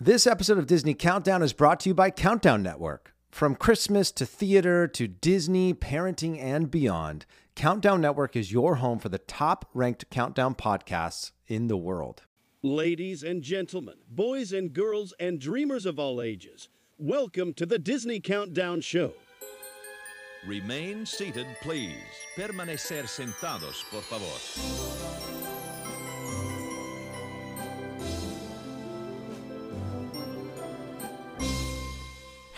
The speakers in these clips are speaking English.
This episode of Disney Countdown is brought to you by Countdown Network. From Christmas to theater to Disney, parenting, and beyond, Countdown Network is your home for the top ranked countdown podcasts in the world. Ladies and gentlemen, boys and girls, and dreamers of all ages, welcome to the Disney Countdown Show. Remain seated, please. Permanecer sentados, por favor.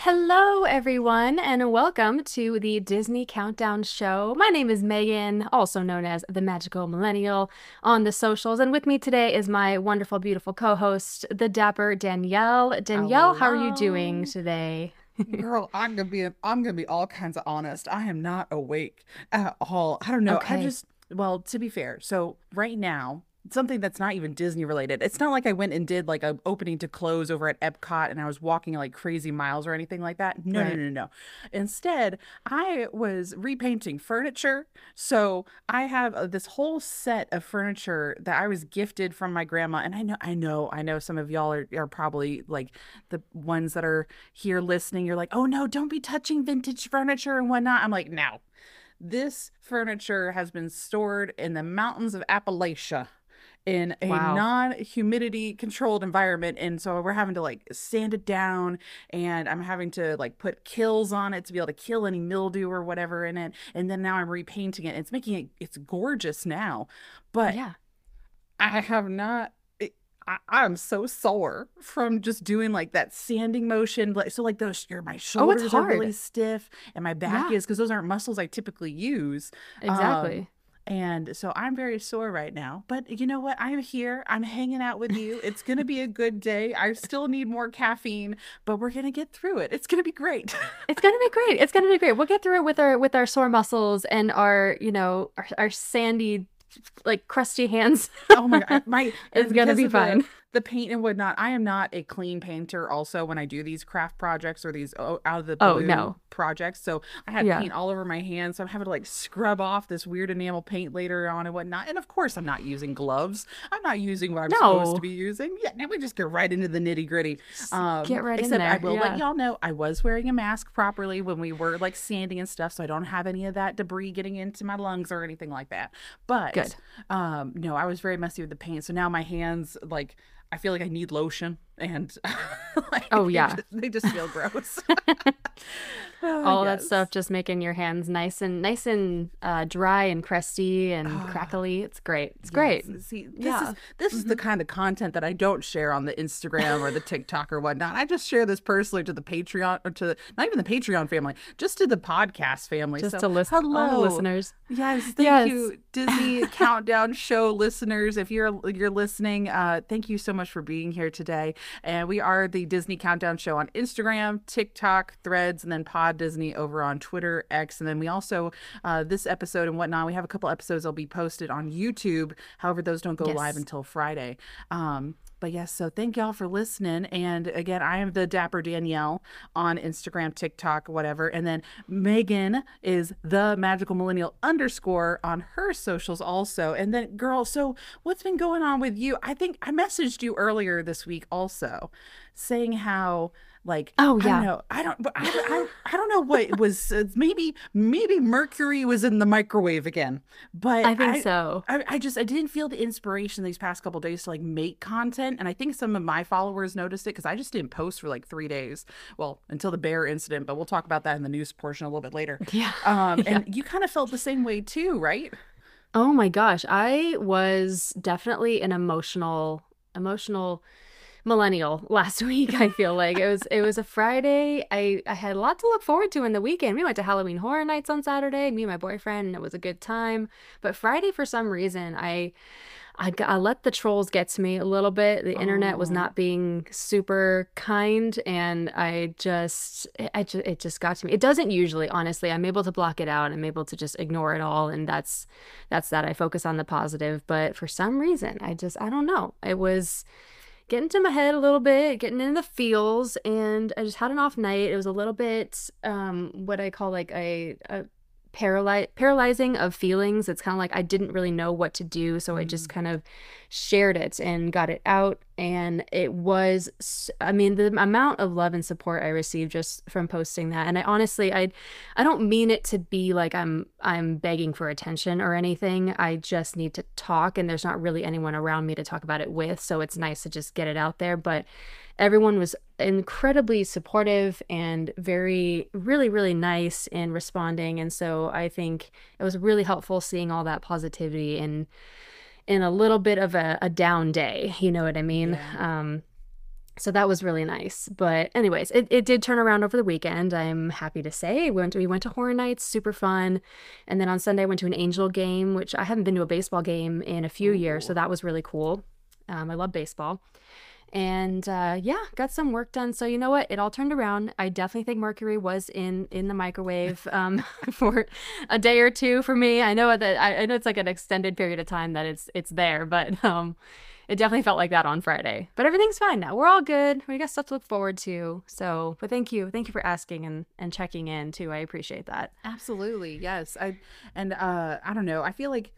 Hello, everyone, and welcome to the Disney Countdown Show. My name is Megan, also known as the Magical Millennial on the socials. And with me today is my wonderful, beautiful co host, the dapper Danielle. Danielle, how are you doing today? Girl, I'm gonna be I'm gonna be all kinds of honest. I am not awake at all. I don't know. I Okay. just well, to be fair, so right now, something that's not even Disney related. It's not like I went and did like a opening to close over at Epcot and I was walking like crazy miles or anything like that. No, Right. no, no, no. Instead, I was repainting furniture. So I have uh, this whole set of furniture that I was gifted from my grandma. And I know, I know, I know some of y'all are, are probably like the ones that are here listening. You're like, oh no, don't be touching vintage furniture and whatnot. I'm like, no. This furniture has been stored in the mountains of Appalachia in a Wow. non-humidity controlled environment and so we're having to like sand it down and i'm having to like put Kilz on it to be able to kill any mildew or whatever in it and then now i'm repainting it it's making it it's gorgeous now but yeah. I have not. I, I'm so sore from just doing like that sanding motion. Like so, like those your my shoulders oh, are really stiff, and my back Yeah. is because those aren't muscles I typically use. Um, Exactly. And so I'm very sore right now. But you know what? I'm here. I'm hanging out with you. It's gonna be a good day. I still need more caffeine, but we're gonna get through it. It's gonna be great. It's gonna be great. It's gonna be great. We'll get through it with our with our sore muscles and our, you know, our, our sandy, like crusty hands. oh my god, my It's gonna be of the- fine. The, paint and whatnot. I am not a clean painter. Also, when I do these craft projects or these oh, out of the Oh, blue no. projects, so I had Yeah. paint all over my hands. So I'm having to like scrub off this weird enamel paint later on and whatnot. And of course, I'm not using gloves. I'm not using what I'm supposed to be using. Yeah, now we just get right into the nitty gritty. Um, get right in except I will yeah. let y'all know I was wearing a mask properly when we were like sanding and stuff, so I don't have any of that debris getting into my lungs or anything like that. But Good. um, no, I was very messy with the paint, so now my hands like I feel like I need lotion, and like, Oh, they yeah. just- they just feel gross. Oh, All that stuff just making your hands nice and nice and uh, dry and crusty and crackly. It's great. It's great. See, this Yeah. Mm-hmm. is this is the kind of content that I don't share on the Instagram or the TikTok or whatnot. I just share this personally to the Patreon or to the, not even the Patreon family, just to the podcast family. Just so, to listen, hello, all the listeners. Yes, thank Yes. you, Disney Countdown Show listeners. If you're you're listening, uh, thank you so much for being here today. And we are the Disney Countdown Show on Instagram, TikTok, Threads, and then Pod Disney over on Twitter, X, and then we also uh, this episode and whatnot. We have a couple episodes that'll be posted on YouTube. However, those don't go live until Friday. Um, but yes, so thank y'all for listening. And again, I am the Dapper Danielle on Instagram, TikTok, whatever. And then Megan is the magical millennial underscore on her socials also. And then, girl, so what's been going on with you? I think I messaged you earlier this week also saying how. Like Oh, I yeah. don't know I don't I, I, I don't know what it was uh, maybe maybe Mercury was in the microwave again but I think so. I, I just I didn't feel the inspiration these past couple days to like make content, and I think some of my followers noticed it because I just didn't post for like three days. Well, until the bear incident, but we'll talk about that in the news portion a little bit later. Yeah. Um, and you kind of felt the same way too, right? Oh my gosh, I was definitely an emotional emotional millennial last week i feel like it was it was a friday i i had a lot to look forward to in the weekend we went to halloween horror nights on saturday me and my boyfriend and it was a good time but friday for some reason i I, got- I let the trolls get to me a little bit. The internet was Oh. not being super kind, and I just, I just, it just got to me. It doesn't usually, honestly. I'm able to block it out. I'm able to just ignore it all, and that's, that's that. I focus on the positive. But for some reason, I just, I don't know. It was, getting to my head a little bit, getting in the feels, and I just had an off night. It was a little bit um what I call like a, a paraly- paralyzing of feelings. It's kind of like I didn't really know what to do, so I just kind of shared it and got it out and it was i mean the amount of love and support i received just from posting that and i honestly i i don't mean it to be like i'm i'm begging for attention or anything. I just need to talk and there's not really anyone around me to talk about it with so it's nice to just get it out there but everyone was incredibly supportive and very really really nice in responding and so i think it was really helpful seeing all that positivity and in a little bit of a, a down day. You know what I mean? Yeah. Um, so that was really nice. But anyways, it, it did turn around over the weekend. I'm happy to say. We went to, we went to Horror Nights, super fun. And then on Sunday I went to an Angel game, which I haven't been to a baseball game in a few Ooh. years, so that was really cool. Um, I love baseball and uh, yeah got some work done. So you know what? It all turned around. I definitely think mercury was in in the microwave um, for a day or two for me. I know that I, I, know it's like an extended period of time that it's it's there but um, it definitely felt like that on friday. But everything's fine now. We're all good. We got stuff to look forward to. So but thank you. Thank you for asking and and checking in too. I appreciate that. Absolutely. Yes. I and uh i don't know. I feel like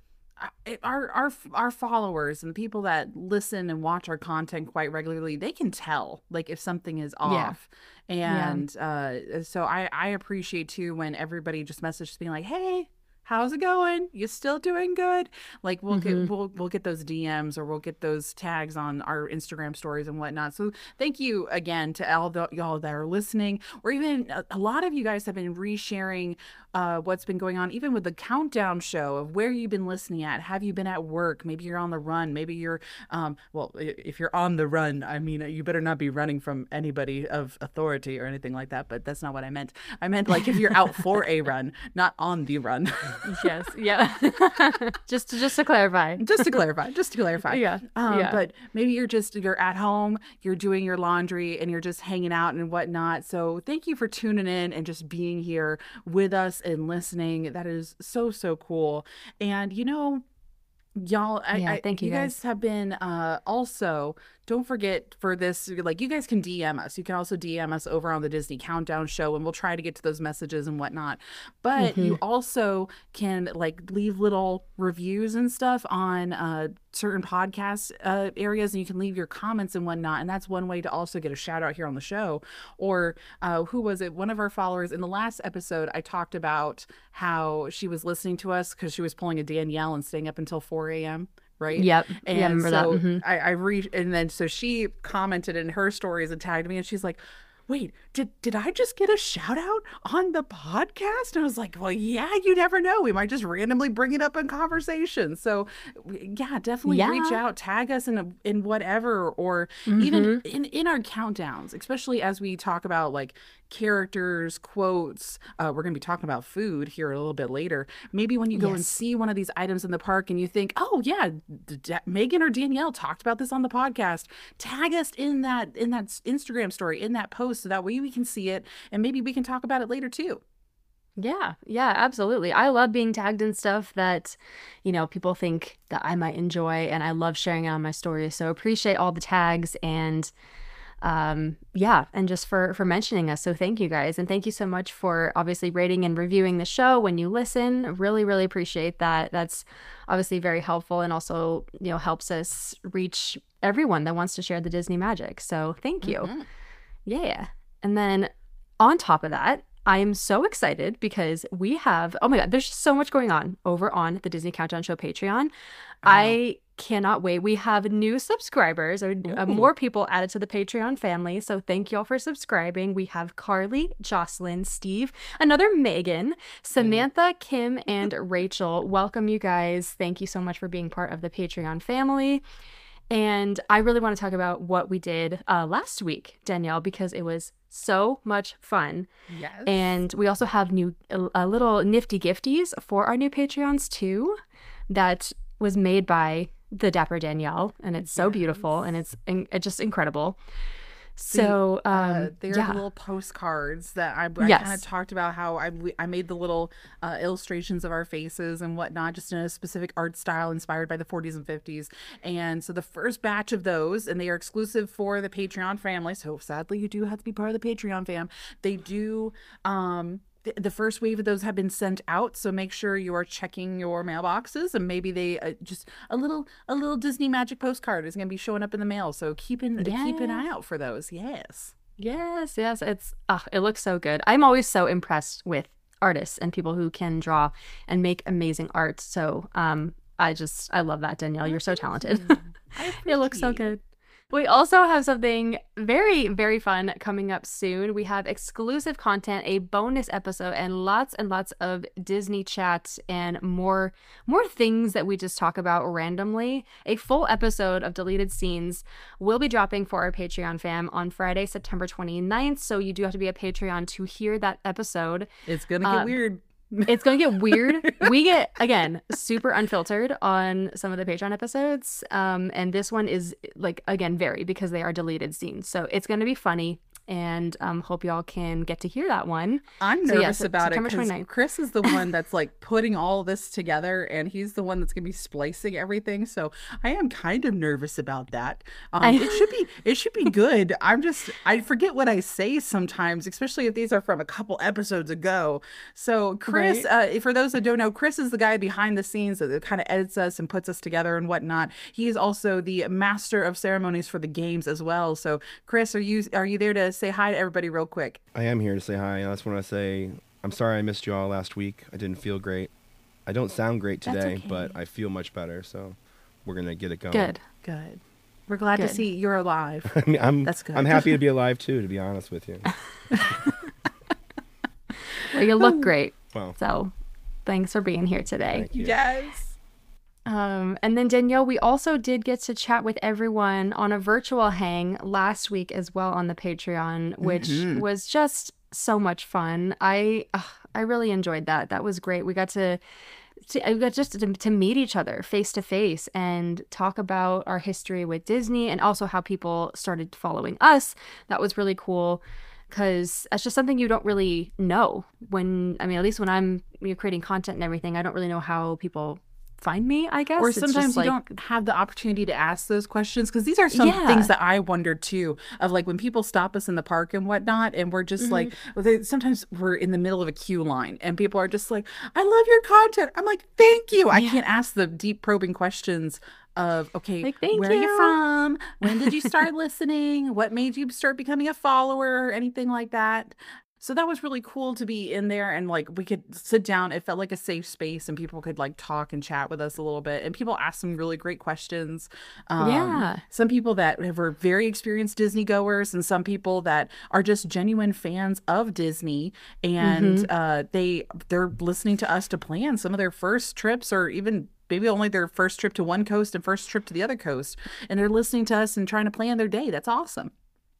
our our our followers and people that listen and watch our content quite regularly they can tell like if something is off yeah. and yeah. uh so i i appreciate too when everybody just messages being like hey how's it going? You still doing good? Like we'll mm-hmm. get we'll we'll get those DMs or we'll get those tags on our Instagram stories and whatnot. So thank you again to all the y'all that are listening, or even a, a lot of you guys have been resharing uh, what's been going on, even with the countdown show of where you've been listening at. Have you been at work? Maybe you're on the run. Maybe you're um well, if you're on the run, I mean you better not be running from anybody of authority or anything like that. But that's not what I meant. I meant like if you're out for a run, not on the run. yes. Yeah. just to, just to clarify. just to clarify. Just to clarify. Yeah. Um, yeah. But maybe you're just you're at home, you're doing your laundry, and you're just hanging out and whatnot. So thank you for tuning in and just being here with us and listening. That is so so cool. And you know y'all I, yeah, thank you, you guys. guys have been uh also don't forget for this like you guys can dm us. You can also dm us over on the disney countdown show and we'll try to get to those messages and whatnot. But mm-hmm. you also can like leave little reviews and stuff on uh certain podcast uh, areas and you can leave your comments and whatnot and that's one way to also get a shout out here on the show. Or uh, who was it? One of our followers. In the last episode i talked about how she was listening to us because she was pulling a danielle and staying up until 4 a.m right? Yep. And yeah, I remember so that. Mm-hmm. I, I read, and then so she commented in her stories and tagged me, and she's like, wait, did did I just get a shout out on the podcast? And I was like, well, yeah, you never know. We might just randomly bring it up in conversation. So, yeah, definitely yeah. reach out, tag us in a, in whatever, or mm-hmm. even in in our countdowns, especially as we talk about like characters, quotes. Uh, we're going to be talking about food here a little bit later. Maybe when you go yes. and see one of these items in the park and you think, oh yeah, D- Megan or Danielle talked about this on the podcast. Tag us in that in that Instagram story in that post so that way we can see it and maybe we can talk about it later too. Yeah, yeah, absolutely. I love being tagged in stuff that, you know, people think that I might enjoy, and I love sharing it on my stories. So appreciate all the tags and um yeah and just for for mentioning us. So thank you guys. And thank you so much for obviously rating and reviewing the show when you listen. Really really appreciate that. That's obviously very helpful and also you know helps us reach everyone that wants to share the disney magic. So thank you. Mm-hmm. yeah. And then on top of that I am so excited because we have, oh my God, there's so much going on over on the Disney Countdown Show Patreon. I cannot wait. We have new subscribers or uh, more people added to the Patreon family. So thank you all for subscribing. We have Carly, Jocelyn, Steve, another Megan, Samantha, Kim, and Rachel. Welcome, you guys. Thank you so much for being part of the Patreon family. And I really want to talk about what we did uh, last week, Danielle, because it was so much fun. Yes. And we also have new, a, little nifty gifties for our new Patreons too, that was made by the Dapper Danielle, and it's so beautiful and it's, in, it's just incredible. So uh, um, uh, they're yeah. little postcards that I, I yes. kind of talked about how I, I made the little uh, illustrations of our faces and whatnot, just in a specific art style inspired by the 40s and 50s. And so the first batch of those, and they are exclusive for the Patreon family. So sadly, you do have to be part of the Patreon fam. They do um, the first wave of those have been sent out, so make sure you are checking your mailboxes, and maybe they uh, just a little a little Disney Magic postcard is going to be showing up in the mail. So keep an keep an eye out for those. Yes. Yes, yes. It's uh, it looks so good. I'm always so impressed with artists and people who can draw and make amazing art. So um I just I love that, Danielle. You're so talented. it looks so good. We also have something very, very fun coming up soon. We have exclusive content, a bonus episode, and lots and lots of Disney chats and more more things that we just talk about randomly. A full episode of deleted scenes will be dropping for our Patreon fam on Friday, September 29th. So you do have to be a Patreon to hear that episode. It's gonna get Uh, weird. It's going to get weird. we get, again, super unfiltered on some of the Patreon episodes. Um, and this one is, like, again, very because they are deleted scenes. So it's going to be funny. And um, hope y'all can get to hear that one. I'm So, nervous yes, about it September because 29th. Chris is the one that's like putting all this together, and he's the one that's gonna be splicing everything. So I am kind of nervous about that. Um, I- it should be it should be good. I'm just I forget what I say sometimes, especially if these are from a couple episodes ago. So Chris, uh, for those that don't know, Chris is the guy behind the scenes that kind of edits us and puts us together and whatnot. He is also the master of ceremonies for the games as well. So Chris, are you are you there to say hi to everybody real quick? I am here to say hi. I just want to say I'm sorry I missed you all last week. I didn't feel great. I don't sound great today, okay. but I feel much better. So we're gonna get it going. Good. Good. We're glad to see you're alive. I mean, I'm That's good. I'm happy to be alive too. To be honest with you. Well, you look great. Well, So thanks for being here today. thank you. yes. Um, and then Danielle, we also did get to chat with everyone on a virtual hang last week as well on the Patreon, which was just so much fun. I I really enjoyed that. That was great. We got to. To, we got just to, to meet each other face to face and talk about our history with Disney and also how people started following us. That was really cool because that's just something you don't really know when I mean at least when I'm you know, creating content and everything I don't really know how people find me I guess Or It's sometimes you like- don't have the opportunity to ask those questions because these are some Yeah. things that I wondered too. Of like when people stop us in the park and whatnot, and we're just like, Mm-hmm. well, they, sometimes we're in the middle of a queue line, and people are just like, "I love your content." I'm like, "Thank you." I can't ask the deep probing questions of, "Okay, Like, "Thank where are you you." from? When did you start listening? What made you start becoming a follower? Or anything like that." So that was really cool to be in there and like we could sit down. It felt like a safe space and people could like talk and chat with us a little bit. And people asked some really great questions. Um, Yeah. Some people that were very experienced Disney goers and some people that are just genuine fans of Disney and uh, they they're listening to us to plan some of their first trips or even maybe only their first trip to one coast and first trip to the other coast and they're listening to us and trying to plan their day. That's awesome.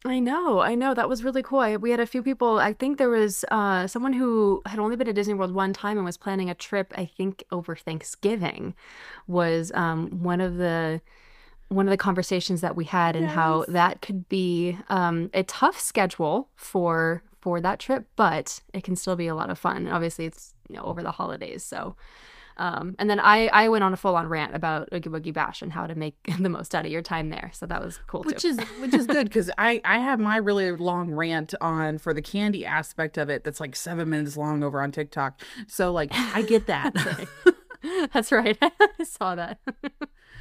I know, I know. That was really cool. I, we had a few people. I think there was uh, someone who had only been to Disney World one time and was planning a trip. I think over Thanksgiving was um, one of the one of the conversations that we had, and how that could be um, a tough schedule for for that trip, but it can still be a lot of fun. Obviously, it's you know over the holidays, so. Um, and then I, I went on a full on rant about Oogie Boogie Bash and how to make the most out of your time there. So that was cool which too. is which is good because I I have my really long rant on for the candy aspect of it that's like seven minutes long over on TikTok. So like I get that. That's right. I saw that.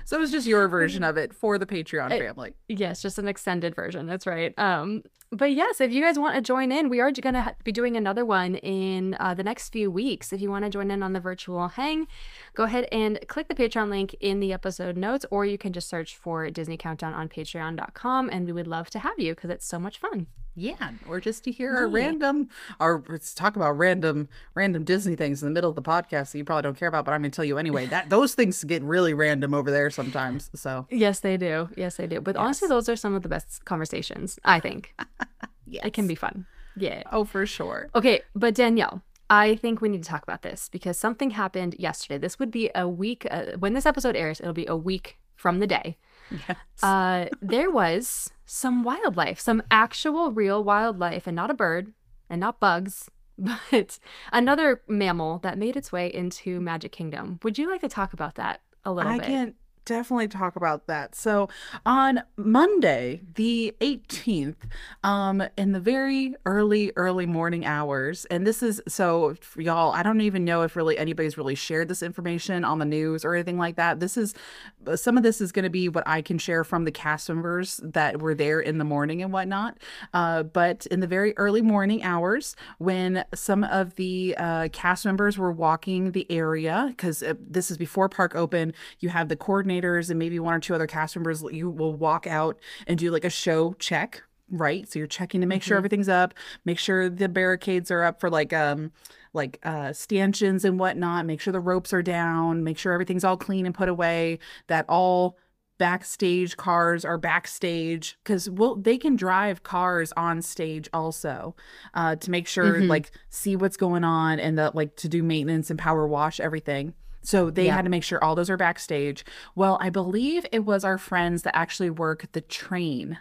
So it was just your version of it for the Patreon family. yes, just an extended version. That's right. Um, but yes, if you guys want to join in, we are going to be doing another one in uh, the next few weeks. If you want to join in on the virtual hang, go ahead and click the Patreon link in the episode notes, or you can just search for Disney Countdown on patreon.com, and we would love to have you because it's so much fun. Yeah, or just to hear a random, or let's talk about random, random Disney things in the middle of the podcast that you probably don't care about, but I'm gonna tell you anyway. That those things get really random over there sometimes. So Yes, they do. Yes, they do. But honestly, those are some of the best conversations, I think. It can be fun. Yeah. oh, for sure. Okay, but Danielle, I think we need to talk about this because something happened yesterday. This would be a week uh, when this episode airs. It'll be a week from the day. Yes. Uh, there was some wildlife, some actual real wildlife, and not a bird and not bugs, but another mammal that made its way into Magic Kingdom. Would you like to talk about that a little I bit? can't definitely talk about that. So on Monday, the 18th, um, in the very early, early morning hours, and this is so y'all, I don't even know if really anybody's really shared this information on the news or anything like that. This is some of this is going to be what I can share from the cast members that were there in the morning and whatnot. Uh, but in the very early morning hours, when some of the uh, cast members were walking the area, because uh, this is before park open, you have the coordinators and maybe one or two other cast members. You will walk out and do like a show check right? So you're checking to make sure everything's up make sure the barricades are up for like um like uh stanchions and whatnot make sure the ropes are down make sure everything's all clean and put away that all backstage cars are backstage because well they can drive cars on stage also uh to make sure like see what's going on and that like to do maintenance and power wash everything so they had to make sure all those are backstage well i believe it was our friends that actually work the train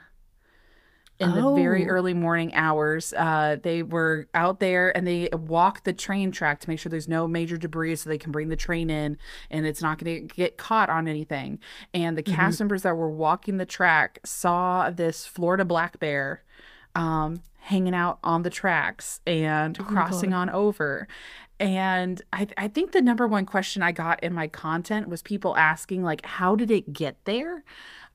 in the very Oh. early morning hours. Uh, they were out there and they walked the train track to make sure there's no major debris so they can bring the train in and it's not going to get caught on anything. And the cast members that were walking the track saw this Florida black bear um, hanging out on the tracks and crossing on over. And I, I think the number one question I got in my content was people asking, like, how did it get there?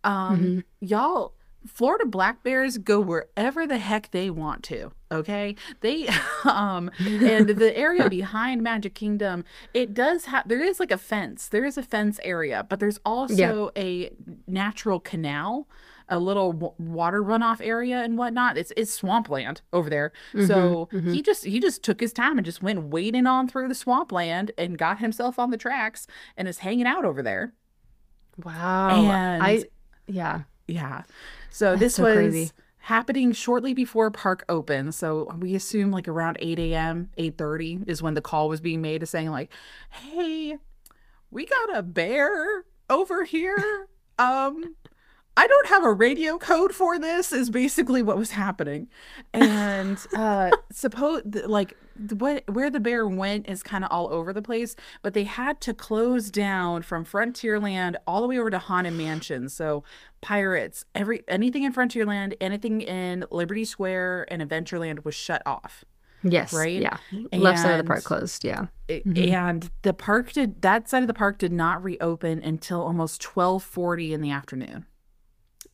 Um, Y'all, Florida black bears go wherever the heck they want to. Okay, they um and the area behind Magic Kingdom, it does have there is like a fence. There is a fence area, but there's also a natural canal a little w- water runoff area and whatnot. It's it's swampland over there. so he just he just took his time and just went wading on through the swampland and got himself on the tracks and is hanging out over there. Wow. And- I yeah. Yeah. So this so was crazy. happening shortly before park open. So we assume like around 8 a.m., 8.30 is when the call was being made to saying like, hey, we got a bear over here. Um, I don't have a radio code for this is basically what was happening. And uh suppose like what where the bear went is kind of all over the place, but they had to close down from Frontierland all the way over to Haunted Mansion. So pirates, every anything in Frontierland, anything in Liberty Square and Adventureland was shut off. Yes. Right? Yeah. Left side of the park closed. Yeah. It- And the park did that side of the park did not reopen until almost 12:40 in the afternoon.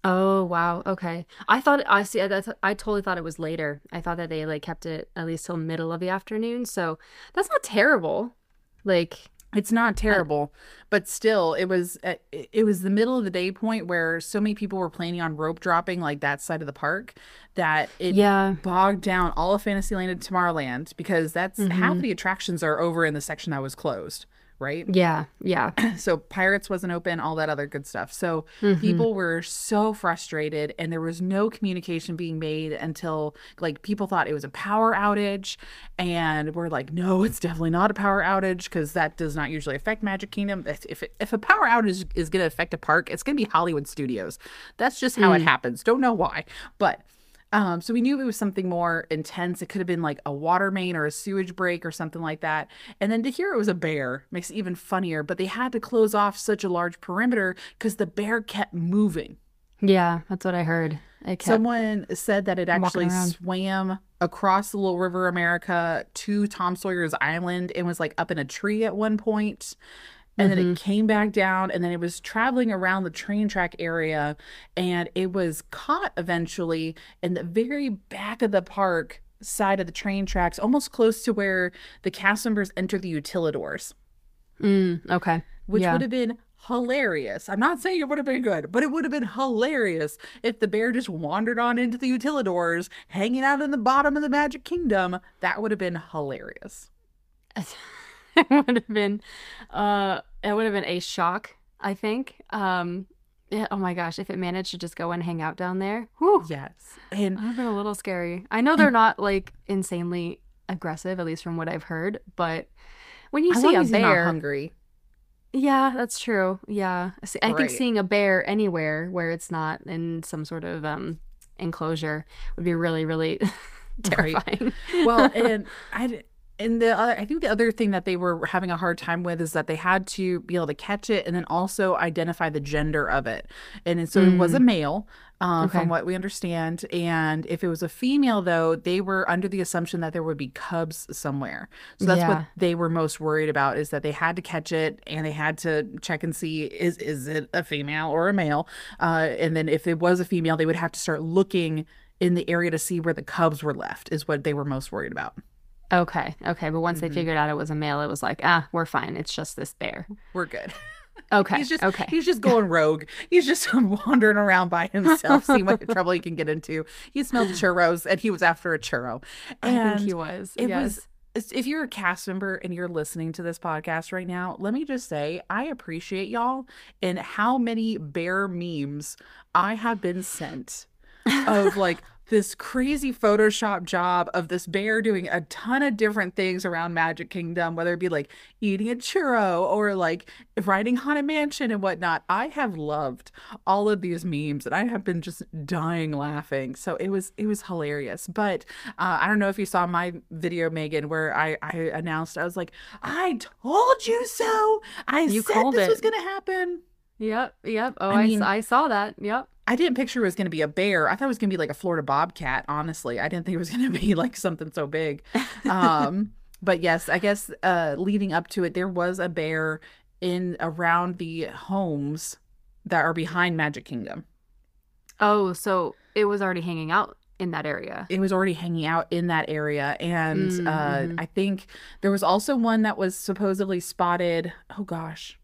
Oh wow. Okay. I thought I see. That's I totally thought it was later. I thought that they like kept it at least till middle of the afternoon. So that's not terrible. Like It's not terrible, but still, it was uh, it it was the middle of the day point where so many people were planning on rope dropping like that side of the park that it yeah. bogged down all of Fantasyland and Tomorrowland because that's Mm-hmm. half the attractions are over in the section that was closed, right? Yeah. Yeah. so Pirates wasn't open, all that other good stuff. So Mm-hmm. people were so frustrated, and there was no communication being made until like people thought it was a power outage, and we're like, no, it's definitely not a power outage because that does not usually affect Magic Kingdom. If if, if a power outage is going to affect a park, it's going to be Hollywood Studios. That's just how it happens. Don't know why, but. Um, so we knew it was something more intense. It could have been like a water main or a sewage break or something like that. And then to hear it was a bear makes it even funnier. But they had to close off such a large perimeter because the bear kept moving. Yeah. That's what I heard. It kept, Someone said that it actually swam across the Little River America to Tom Sawyer's Island and was like up in a tree at one point. And then it came back down, and then it was traveling around the train track area, and it was caught eventually in the very back of the park side of the train tracks, almost close to where the cast members enter the utilidors Mm, okay. which yeah. would have been hilarious. I'm not saying it would have been good, but it would have been hilarious if the bear just wandered on into the utilidors, hanging out in the bottom of the Magic Kingdom. That would have been hilarious. it would have been uh it would have been a shock i think um yeah, oh my gosh if it managed to just go and hang out down there whew, Yes. And would have been a little scary i know they're not like insanely aggressive at least from what i've heard but when you as see a as he's not bear hungry. yeah that's true yeah See, i think seeing a bear anywhere where it's not in some sort of um enclosure would be really really Right. terrifying Well, and I, and the other, I think the other thing that they were having a hard time with is that they had to be able to catch it and then also identify the gender of it. And so it was a male, um, Okay. from what we understand. And if it was a female, though, they were under the assumption that there would be cubs somewhere. So that's Yeah. what they were most worried about is that they had to catch it and they had to check and see is is it a female or a male. Uh, and then if it was a female, they would have to start looking in the area to see where the cubs were left. Is what they were most worried about. Okay, okay. But once Mm-hmm. they figured out it was a male, it was like, ah, we're fine. It's just this bear. We're good. Okay, He's just okay. he's just going rogue. He's just wandering around by himself, seeing what trouble he can get into. He smelled churros and he was after a churro. I think And he was. It yes. was if you're a cast member and you're listening to this podcast right now, let me just say I appreciate y'all and how many bear memes I have been sent of like this crazy Photoshop job of this bear doing a ton of different things around Magic Kingdom, whether it be like eating a churro or like riding Haunted Mansion and whatnot. I have loved all of these memes and I have been just dying laughing. So it was it was hilarious. But uh, I don't know if you saw my video, Megan, where I, I announced I was like, I told you so. I You said this was gonna happen. Yep, yep. Oh, I I, mean- I saw that. Yep. I didn't picture it was going to be a bear. I thought it was going to be like a Florida bobcat, honestly. I didn't think it was going to be like something so big. Um, but yes, I guess uh, leading up to it, there was a bear in around the homes that are behind Magic Kingdom. Oh, so it was already hanging out in that area. It was already hanging out in that area. And Mm, uh, mhm. I think there was also one that was supposedly spotted. Oh gosh.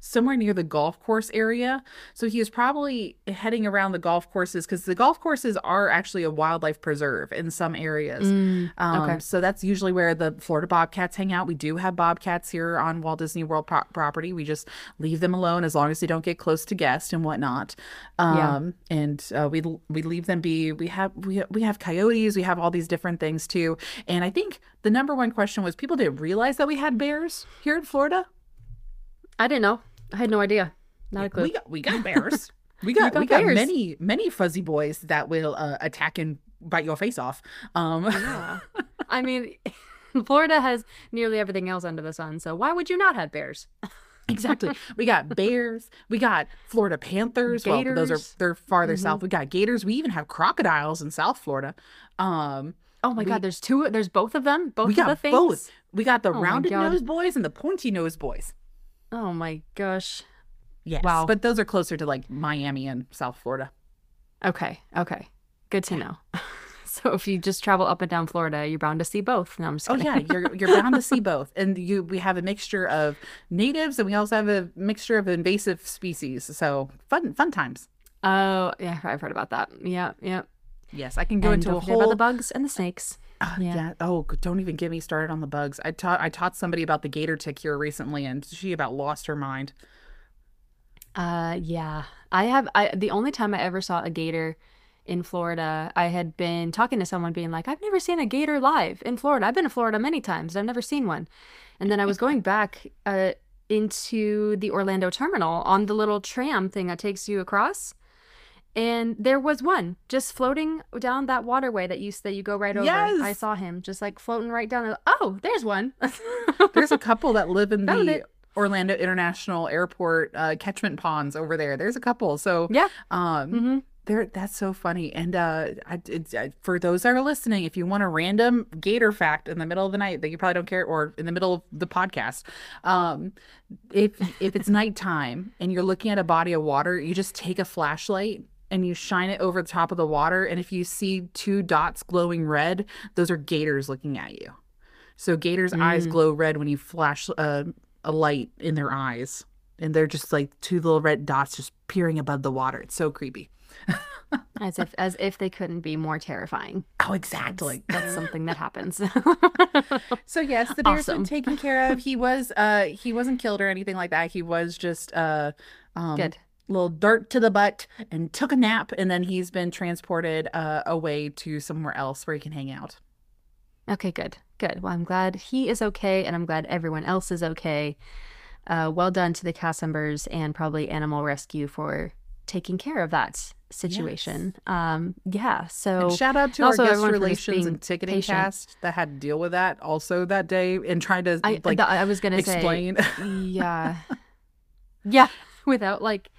Somewhere near the golf course area. So he was probably heading around the golf courses because the golf courses are actually a wildlife preserve in some areas. Mm, Um, okay. So that's usually where the Florida Bobcats hang out. We do have Bobcats here on Walt Disney World pro- property. We just leave them alone as long as they don't get close to guests and whatnot. Yeah. Um, And uh, we we leave them be. We have we we have coyotes. We have all these different things too. And I think the number one question was people didn't realize that we had bears here in Florida. I didn't know. I had no idea. Not a clue. We got we got bears. We got, got we got bears. many many fuzzy boys that will uh, attack and bite your face off. Um, Yeah. I mean, Florida has nearly everything else under the sun, so why would you not have bears? Exactly. We got bears. We got Florida panthers. Well, those are they're farther south. We got gators. We even have crocodiles in South Florida. Um, Oh my God, there's two. There's both of them. Both we of the got things. both. We got the Oh rounded nose boys and the pointy nose boys. Oh my gosh. Yes. Wow. But those are closer to like Miami and South Florida. Okay. Okay. Good to know. so if you just travel up and down Florida, you're bound to see both. No, I'm just Oh yeah, you're you're bound to see both. And you we have a mixture of natives and we also have a mixture of invasive species. So fun fun times. Oh yeah, I've heard about that. Yeah, yeah. Yes, I can go and into a whole about the bugs and the snakes. Uh, Yeah. yeah. Oh, don't even get me started on the bugs. I taught I taught somebody about the gator tick here recently, and she about lost her mind. Uh, yeah. I have. I the only time I ever saw a gator in Florida, I had been talking to someone, being like, "I've never seen a gator live in Florida. I've been to Florida many times. I've never seen one." And then I was going back uh into the Orlando terminal on the little tram thing that takes you across. And there was one just floating down that waterway that you that you go right over. Yes. I saw him just like floating right down. Oh, there's one. There's a couple that live in Found the it. Orlando International Airport uh, catchment ponds over there. There's a couple. So yeah. um, hmm there that's so funny. And uh, I, I, for those that are listening, if you want a random gator fact in the middle of the night that you probably don't care, or in the middle of the podcast, um, if if it's nighttime and you're looking at a body of water, you just take a flashlight and you shine it over the top of the water, and if you see two dots glowing red, those are gators looking at you. So gators' eyes glow red when you flash uh, a light in their eyes, and they're just like two little red dots just peering above the water. It's so creepy. As if as if they couldn't be more terrifying. Oh, exactly. That's something that happens. So yes, the bear's Awesome. been taken care of. He was uh he wasn't killed or anything like that. He was just uh um Good. Little dirt to the butt and took a nap and then he's been transported uh away to somewhere else where he can hang out. Okay, good. Good. Well, I'm glad he is okay and I'm glad everyone else is okay. Uh, well done to the cast members and probably Animal Rescue for taking care of that situation. Um, yeah. So And shout out to also our guest everyone for just relations and ticketing patient. cast that had to deal with that also that day and trying to I like th- I was gonna explain. say yeah, yeah, without like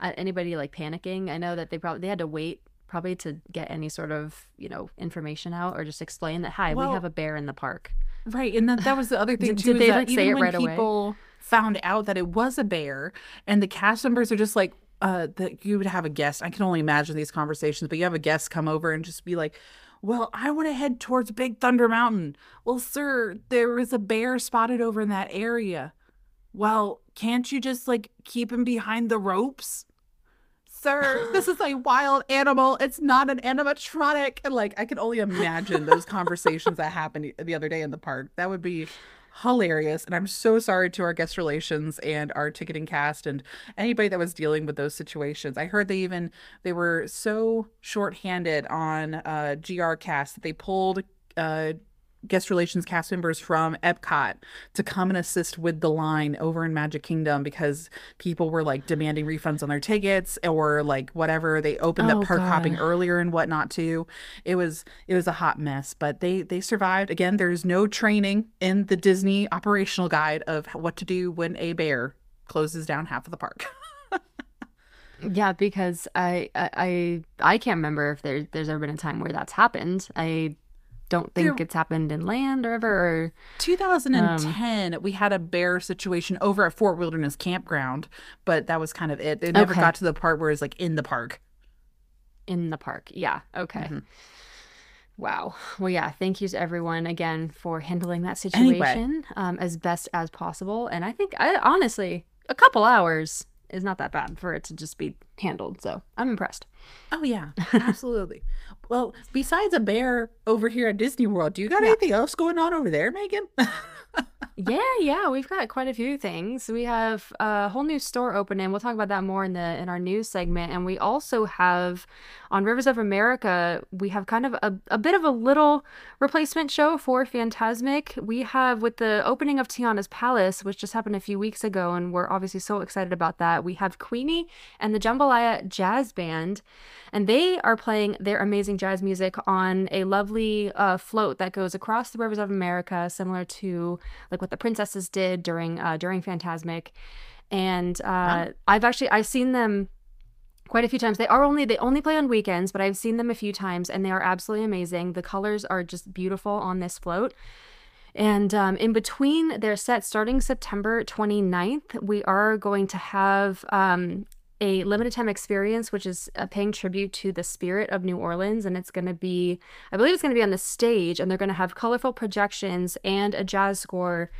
anybody like panicking. I know that they probably they had to wait probably to get any sort of you know information out or just explain that hi Well- we have a bear in the park. Right, and that, that was the other thing Did- too. did they, that like, say even it when right away? people found out that it was a bear, and the cast members are just like, uh, that you would have a guest. I can only imagine these conversations, but you have a guest come over and just be like, "Well, I want to head towards Big Thunder Mountain." Well, sir, there is a bear spotted over in that area. Well, can't you just like keep him behind the ropes? Sir, this is a wild animal. It's not an animatronic. And like, I can only imagine those conversations that happened the other day in the park. That would be hilarious. And I'm so sorry to our guest relations and our ticketing cast and anybody that was dealing with those situations. I heard they even they were so shorthanded on uh GR cast that they pulled uh guest relations cast members from Epcot to come and assist with the line over in Magic Kingdom because people were like demanding refunds on their tickets or like whatever. They opened Oh, up park hopping earlier and whatnot too. It was it was a hot mess, but they they survived. Again, there's no training in the Disney operational guide of what to do when a bear closes down half of the park. Yeah, because I I I, I can't remember if there there's ever been a time where that's happened. I don't think There- it's happened in land or ever. Or 2010, we had a bear situation over at Fort Wilderness Campground, but that was kind of it. It never Okay. got to the part where it's like in the park. in the park. Yeah. Okay. Mm-hmm. Wow. Well, yeah. Thank you to everyone again for handling that Anyway. situation um, as best as possible. And I think, I honestly, a couple hours is not that bad for it to just be handled. So I'm impressed. Oh yeah, absolutely. well, besides a bear over here at Disney World, do you got anything else going on over there, Megan? Yeah, yeah, we've got quite a few things. We have a whole new store opening. We'll talk about that more in the in our news segment. And we also have on Rivers of America, we have kind of a, a bit of a little replacement show for Phantasmic. We have with the opening of Tiana's Palace, which just happened a few weeks ago, and we're obviously so excited about that. We have Queenie and the Jambalaya Jazz Band, and they are playing their amazing jazz music on a lovely uh, float that goes across the rivers of America, similar to like what the princesses did during uh, during Phantasmic. And uh, I've actually I've seen them quite a few times. They are only they only play on weekends, but I've seen them a few times, and they are absolutely amazing. The colors are just beautiful on this float. And um, in between their sets, starting September 29th, we are going to have um, a limited time experience, which is uh, paying tribute to the spirit of New Orleans. And it's going to be, I believe it's going to be on the stage, and they're going to have colorful projections and a jazz score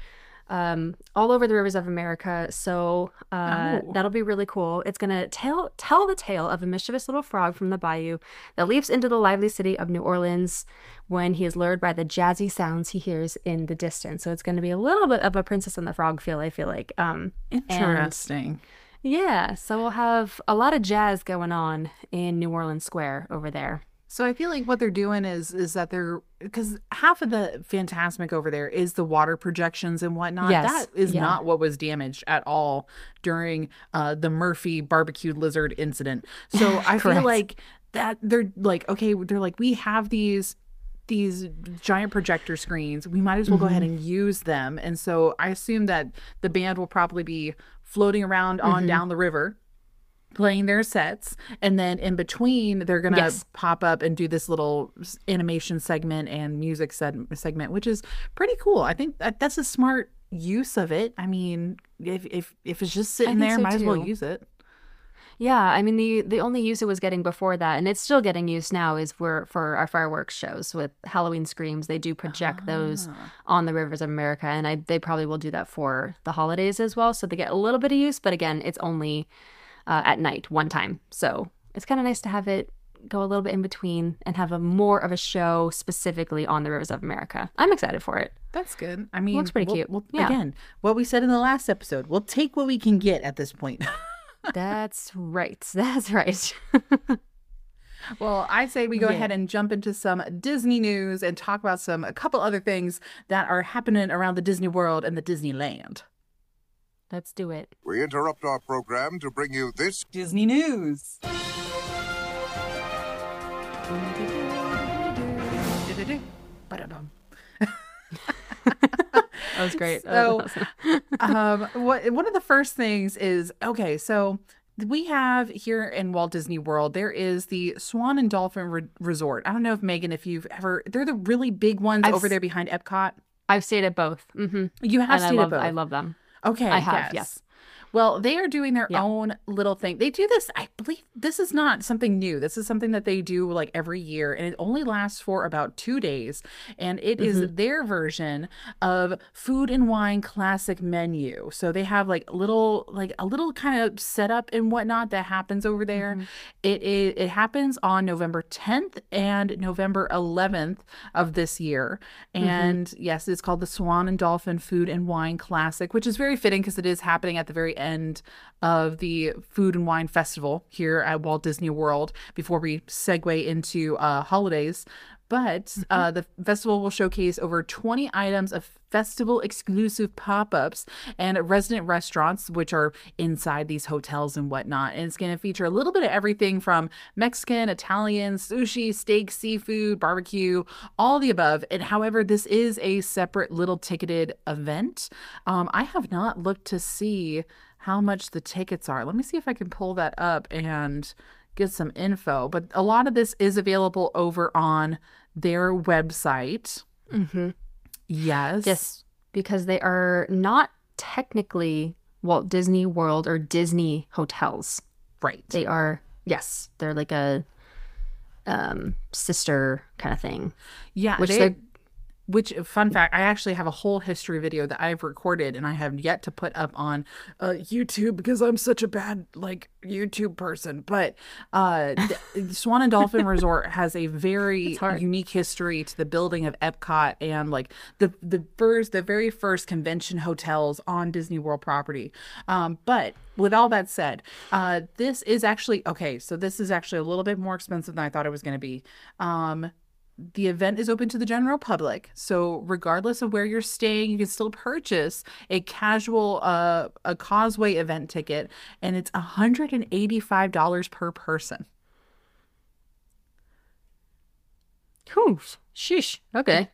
um, all over the rivers of America. So uh, Oh. that'll be really cool. It's gonna tell tell the tale of a mischievous little frog from the bayou that leaps into the lively city of New Orleans when he is lured by the jazzy sounds he hears in the distance. So it's gonna be a little bit of a Princess and the Frog feel. I feel like. Um, and- Interesting. Yeah. So we'll have a lot of jazz going on in New Orleans Square over there. So I feel like what they're doing is is that they're because half of the Phantasmic over there is the water projections and whatnot. Yes, That is yeah. not what was damaged at all during uh, the Murphy barbecued lizard incident. So I feel like that they're like okay, they're like we have these these giant projector screens. We might as well go ahead Mm-hmm. and use them. And so I assume that the band will probably be floating around Mm-hmm. on down the river playing their sets and then in between they're gonna Yes. pop up and do this little animation segment and music seg- segment which is pretty cool i think that that's a smart use of it i mean if if, if it's just sitting there so, might as well use it Yeah, I mean the the only use it was getting before that, and it's still getting used now, is for for our fireworks shows with Halloween screams. They do project those on the rivers of America, and I they probably will do that for the holidays as well. So they get a little bit of use, but again, it's only uh, at night one time. So it's kind of nice to have it go a little bit in between and have a more of a show specifically on the rivers of America. I'm excited for it. that's good i mean Looks pretty we'll- cute. we'll- Yeah. again what we said in the last episode we'll take what we can get at this point That's right. That's right. Well, I say we go Yeah. ahead and jump into some Disney news and talk about some a couple other things that are happening around the Disney World and the Disneyland. Let's do it. We interrupt our program to bring you this Disney news. That was great. So, um, what one of the first things is okay. So we have here in Walt Disney World, there is the Swan and Dolphin Re- Resort. I don't know if Megan, if you've ever, they're the really big ones I've over s- there behind Epcot. I've stayed at both. hmm You have And I stayed love, at both. I love them. Okay, I have, yes. Well, they are doing their Yeah. own little thing. They do this, I believe this is not something new. This is something that they do like every year, and it only lasts for about two days. And it is Mm-hmm. their version of food and wine classic menu. So they have like little, like a little kind of setup and whatnot that happens over there. Mm-hmm. It is it happens on November 10th and November 11th of this year. Mm-hmm. And yes, it's called the Swan and Dolphin Food and Wine Classic, which is very fitting because it is happening at the very end of the Food and Wine Festival here at Walt Disney World before we segue into uh, holidays. But uh, the festival will showcase over 20 items of festival exclusive pop ups and resident restaurants, which are inside these hotels and whatnot. And it's going to feature a little bit of everything from Mexican, Italian, sushi, steak, seafood, barbecue, all the above. And however, this is a separate little ticketed event. Um, I have not looked to see how much the tickets are. Let me see if I can pull that up and get some info. But a lot of this is available over on their website. Mm-hmm. Yes. Yes, because they are not technically Walt Disney World or Disney hotels. Right. They are yes, they're like a um sister kind of thing. yeah. which they- which fun fact, I actually have a whole history video that I've recorded and I have yet to put up on uh, YouTube because I'm such a bad like YouTube person. But uh, Swan and Dolphin Resort has a very unique history to the building of Epcot and like the the first the very first convention hotels on Disney World property. Um, but with all that said, uh, this is actually okay. So this is actually a little bit more expensive than I thought it was going to be. Um, the event is open to the general public so regardless of where you're staying you can still purchase a casual uh a causeway event ticket and it's $185 per person Whew, sheesh. Okay.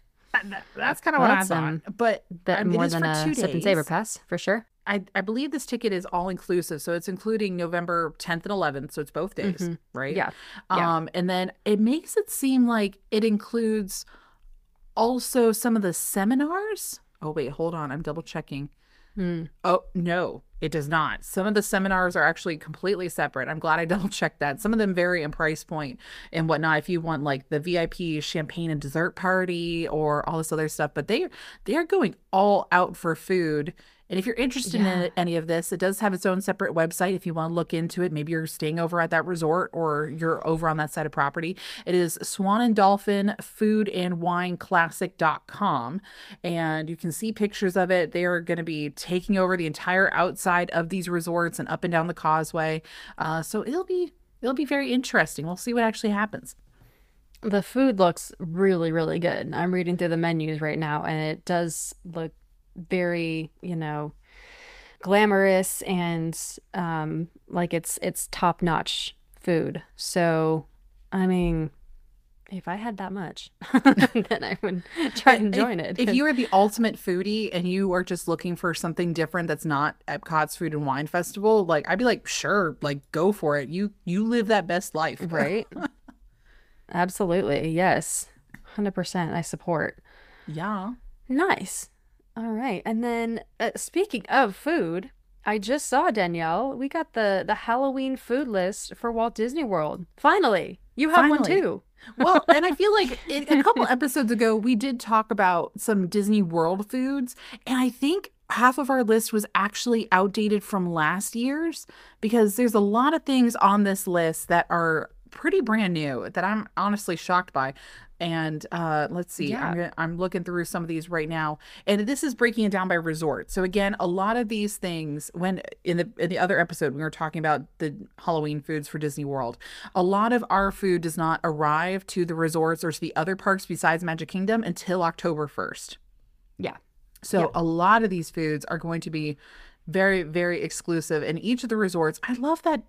that's kind of what i Awesome. thought but That um, it more is than for a two sip and Savor pass for sure. I, I believe this ticket is all inclusive so it's including november 10th and 11th so it's both days right Mm-hmm. Yeah. Yeah. Um, and then it makes it seem like it includes also some of the seminars. Oh, wait, hold on. I'm double checking. Hmm. Oh, no, it does not. Some of the seminars are actually completely separate. I'm glad I double checked that. Some of them vary in price point and whatnot. If you want like the VIP champagne and dessert party or all this other stuff, but they they are going all out for food. And if you're interested Yeah. in any of this, it does have its own separate website if you want to look into it. Maybe you're staying over at that resort or you're over on that side of property. It is Swan and Dolphin Food and Wine Classic.com. And you can see pictures of it. They are going to be taking over the entire outside of these resorts and up and down the causeway. Uh, so it'll be it'll be very interesting. We'll see what actually happens. The food looks really, really good. I'm reading through the menus right now, and it does look very, you know, glamorous and um, like it's it's top notch food. So, I mean, if I had that much, then I would try and join it. If you are the ultimate foodie and you are just looking for something different that's not Epcot's Food and Wine Festival, like I'd be like, sure, like go for it. You you live that best life, right? Absolutely, yes, hundred percent. I support. Yeah. Nice. All right. And then uh, speaking of food, I just saw Danielle. We got the the Halloween food list for Walt Disney World. Finally, you have one too. Well, and I feel like it, a couple episodes ago we did talk about some Disney World foods, and I think half of our list was actually outdated from last year's because there's a lot of things on this list that are pretty brand new that I'm honestly shocked by. And uh, let's see, Yeah. I'm gonna, I'm looking through some of these right now, and this is breaking it down by resort. So again, a lot of these things, when in the in the other episode we were talking about the Halloween foods for Disney World, a lot of our food does not arrive to the resorts or to the other parks besides Magic Kingdom until October first. Yeah. So Yeah. a lot of these foods are going to be very very exclusive and each of the resorts i love that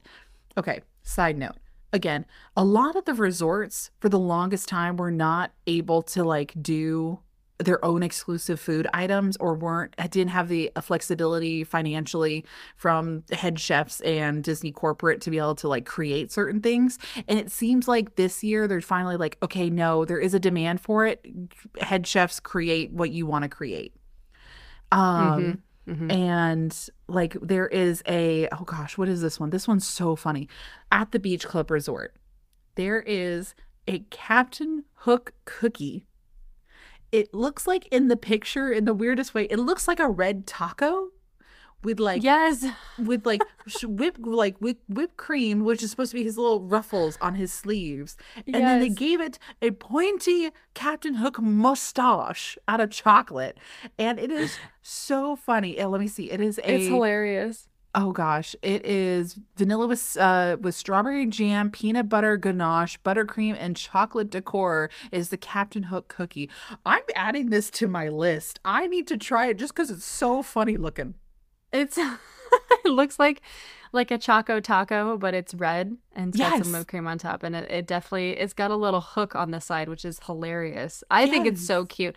okay side note again a lot of the resorts for the longest time were not able to like do their own exclusive food items or weren't uh, didn't have the uh, flexibility financially from head chefs and Disney corporate to be able to like create certain things. And it seems like this year they're finally like okay no there is a demand for it. Head chefs create what you want to create. Um mm-hmm. Mhm. and like there is a oh gosh what is this one? This one's so funny. At the beach club resort there is a captain hook cookie. It looks like in the picture in the weirdest way it looks like a red taco with like yes. with like whip like whip, whipped cream which is supposed to be his little ruffles on his sleeves and then they gave it a pointy captain hook mustache out of chocolate and it is so funny Uh, let me see it is a It's hilarious. Oh gosh, it is vanilla with uh with strawberry jam, peanut butter ganache, buttercream, and chocolate decor is the Captain Hook cookie. I'm adding this to my list. I need to try it just because it's so funny looking. It's it looks like like a choco taco, but it's red and it's got some whipped cream on top, and it, it definitely it's got a little hook on the side, which is hilarious. I think it's so cute.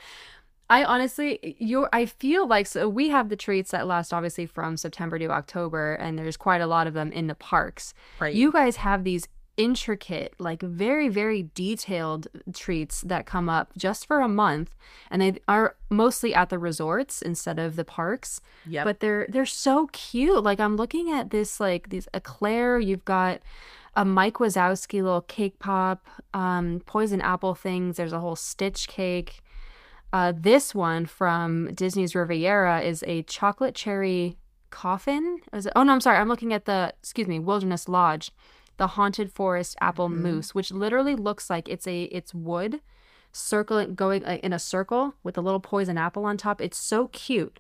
I honestly, you I feel like so we have the treats that last obviously from September to October, and there's quite a lot of them in the parks. Right. You guys have these intricate, like very, very detailed treats that come up just for a month, and they are mostly at the resorts instead of the parks. Yep. But they're they're so cute. Like I'm looking at this like these eclair. You've got a Mike Wazowski little cake pop, um, poison apple things. There's a whole Stitch cake. Uh, this one from Disney's Riviera is a chocolate cherry coffin. It? Oh no, I'm sorry. I'm looking at the excuse me Wilderness Lodge, the haunted forest apple mousse, which literally looks like it's a it's wood circling going in a circle with a little poison apple on top. It's so cute.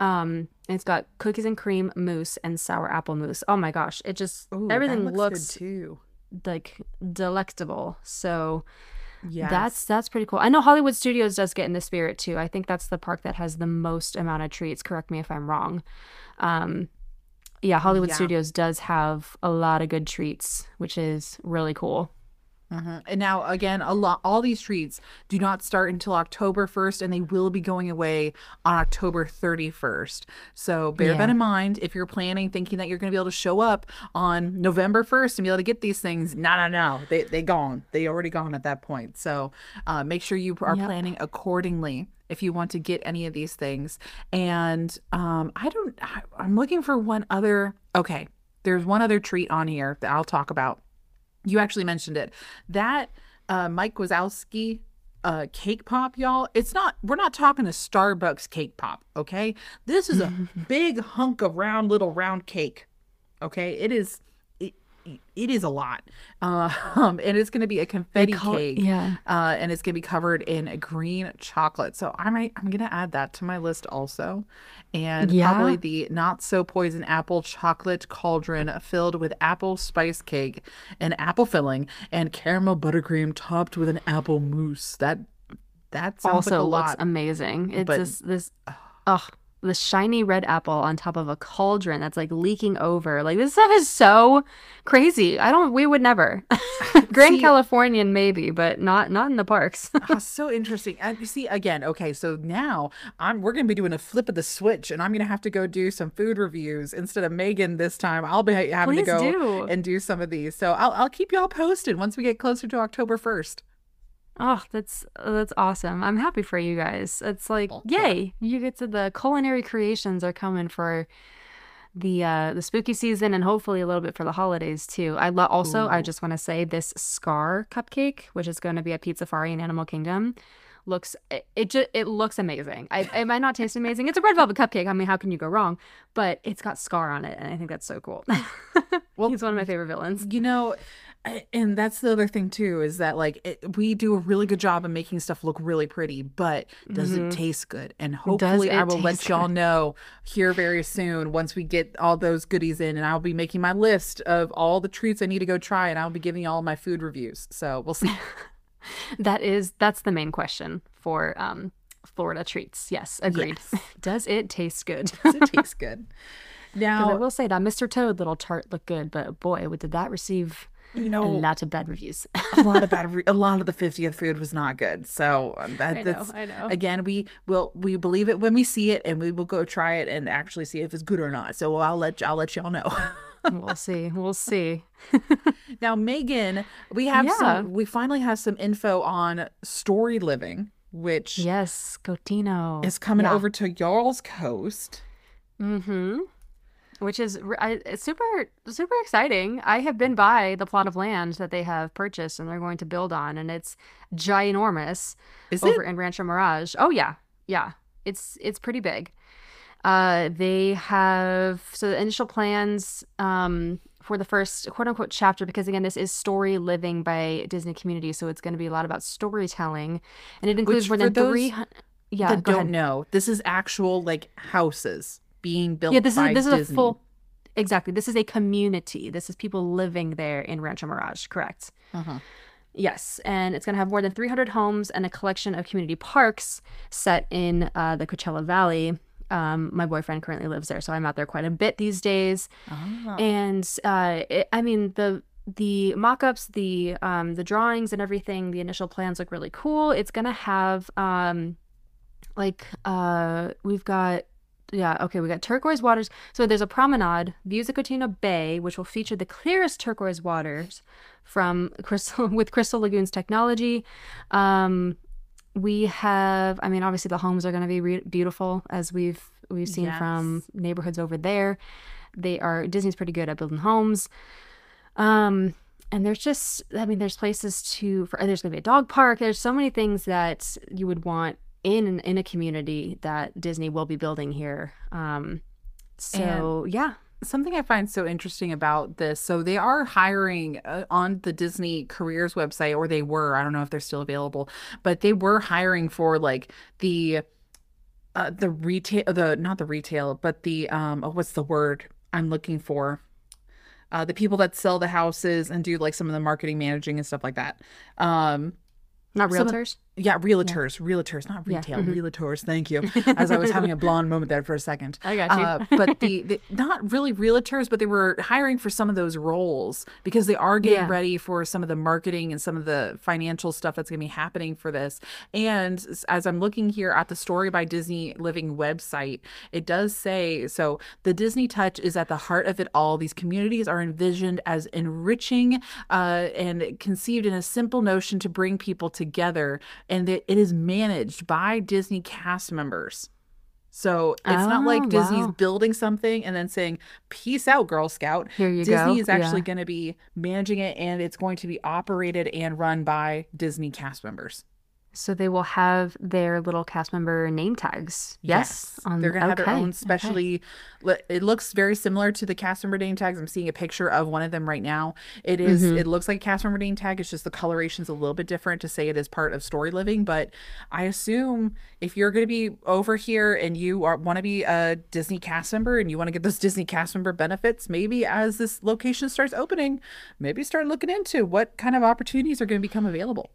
Um, it's got cookies and cream mousse and sour apple mousse. Oh my gosh, it just Ooh, everything looks too. like delectable. So Yeah. that's that's pretty cool. I know Hollywood Studios does get in the spirit too. I think that's the park that has the most amount of treats. Correct me if I'm wrong. Um, yeah, Hollywood Yeah. Studios does have a lot of good treats, which is really cool. Mhm. And now again, a lot all these treats do not start until October 1st and they will be going away on October 31st. So bear that in mind if you're planning thinking that you're going to be able to show up on November 1st and be able to get these things. No, no, no. They they gone. They already gone at that point. So uh, make sure you are Yep. planning accordingly if you want to get any of these things. And um I don't I, I'm looking for one other Okay, there's one other treat on here that I'll talk about. You actually mentioned it. That uh mike wazowski uh cake pop y'all it's not we're not talking a starbucks cake pop okay? This is a big hunk of round little round cake okay? It is it, is a lot uh, um and it's going to be a confetti call cake yeah. uh and it's going to be covered in green chocolate so i might i'm going to add that to my list also and Yeah. probably the not so poison apple chocolate cauldron filled with apple spice cake and apple filling and caramel buttercream topped with an apple mousse. That that sounds also like a looks amazing. It's but- this this oh the shiny red apple on top of a cauldron that's like leaking over. Like this stuff is so crazy. I don't we would never. Grand See- Californian maybe, but not not in the parks. Ah, so interesting. And you see again, okay, so now I'm we're gonna be doing a flip of the switch and I'm gonna have to go do some food reviews instead of Megan this time. I'll be having Please to go do. and do some of these. So I'll I'll keep y'all posted once we get closer to October first. Oh, that's that's awesome. I'm happy for you guys. It's like yay, you get to the culinary creations are coming for the uh the spooky season and hopefully a little bit for the holidays too. I love also I just want to say this scar cupcake, which is going to be at Pizzafari in Animal Kingdom, looks it, it just it looks amazing. I it might not taste amazing. It's a red velvet cupcake. I mean, how can you go wrong? But it's got scar on it, and I think that's so cool. Well, he's one of my favorite villains. You know, and that's the other thing too is that like it, we do a really good job of making stuff look really pretty, but does Mhm. it taste good? And hopefully, I will let y'all good? know here very soon once we get all those goodies in, and I'll be making my list of all the treats I need to go try, and I'll be giving y'all my food reviews. So we'll see. That is that's the main question for um Florida treats. Yes, agreed. Yes. Does it taste good? Does it taste good? 'Cause I will say that Mr. Toad little tart looked good, but boy, did that receive you know, a lot of bad reviews. a lot of bad, re- a lot of the 50th food was not good. So um, that, I know, that's I know. again, we will we believe it when we see it, and we will go try it and actually see if it's good or not. So I'll let I'll let y'all know. we'll see. We'll see. now, Megan, we have Yeah. some. We finally have some info on story living, which Yes, Cotino is coming Yeah. over to y'all's coast. Mm-hmm. Which is r- I, it's super super exciting. I have been by the plot of land that they have purchased and they're going to build on, and it's ginormous Is over it? in Rancho Mirage. Oh yeah, yeah. It's it's pretty big. Uh, they have so the initial plans um for the first quote unquote chapter because again this is story living by Disney Community, so it's going to be a lot about storytelling, and it includes Which, more for than three. hun- Yeah, that don't ahead. know. This is actual like houses being built. yeah this is this is a full exactly this is a community this is people living there in rancho mirage correct Uh-huh. yes and it's going to have more than 300 homes and a collection of community parks set in uh, the coachella valley um, my boyfriend currently lives there so i'm out there quite a bit these days Ah. and uh, it, i mean the the mock-ups the um, the drawings and everything the initial plans look really cool it's going to have um, like uh we've got yeah okay we got turquoise waters. So there's a promenade views of Bay which will feature the clearest turquoise waters from crystal with crystal lagoons technology. Um we have i mean obviously the homes are going to be re- beautiful as we've we've seen from neighborhoods over there. They are disney's pretty good at building homes. Um and there's just i mean there's places to for there's going to be a dog park. There's so many things that you would want in in a community that disney will be building here um so yeah Something I find so interesting about this, so they are hiring uh, on the Disney careers website, or they were. I don't know if they're still available, but they were hiring for like the uh, the retail, the not the retail, but the um, oh, what's the word I'm looking for? Uh, the people that sell the houses and do like some of the marketing, managing, and stuff like that. Um, not Some of- realtors yeah, realtors, realtors, not Yeah, retail, mhm. realtors. Thank you. As I was having a blonde moment there for a second. I got you. Uh, but the, the not really realtors, but they were hiring for some of those roles because they are getting Yeah. ready for some of the marketing and some of the financial stuff that's going to be happening for this. And as I'm looking here at the Story by Disney Living website, it does say so the Disney touch is at the heart of it all. These communities are envisioned as enriching uh, and conceived in a simple notion to bring people together, and that it is managed by Disney cast members. So it's not like Oh, Disney's wow. building something and then saying, "Peace out, Girl Scout." Here you Disney go. is actually Yeah. going to be managing it, and it's going to be operated and run by Disney cast members. So they will have their little cast member name tags yes, on- they're gonna have their own specially. li- It looks very similar to the cast member name tags. I'm seeing a picture of one of them right now. It is- Mm-hmm. It looks like a cast member name tag. It's just the coloration's a little bit different to say it is part of Story Living. But I assume if you're going to be over here and you are want to be a Disney cast member and you want to get those Disney cast member benefits, maybe as this location starts opening, maybe start looking into what kind of opportunities are going to become available.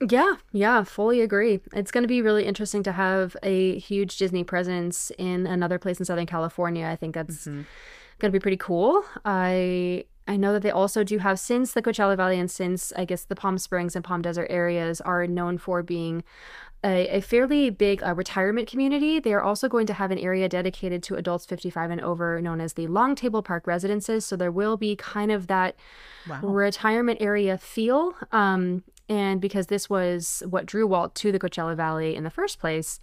Yeah, yeah, fully agree. It's going to be really interesting to have a huge Disney presence in another place in Southern California. I think that's going to be pretty cool. I I know that they also do have since the Coachella Valley and since I guess the Palm Springs and Palm Desert areas are known for being a, a fairly big uh, retirement community. They are also going to have an area dedicated to adults 55 and over, known as the Long Table Park Residences. So there will be kind of that retirement area feel. Um, and because this was what drew Walt to the Coachella Valley in the first place.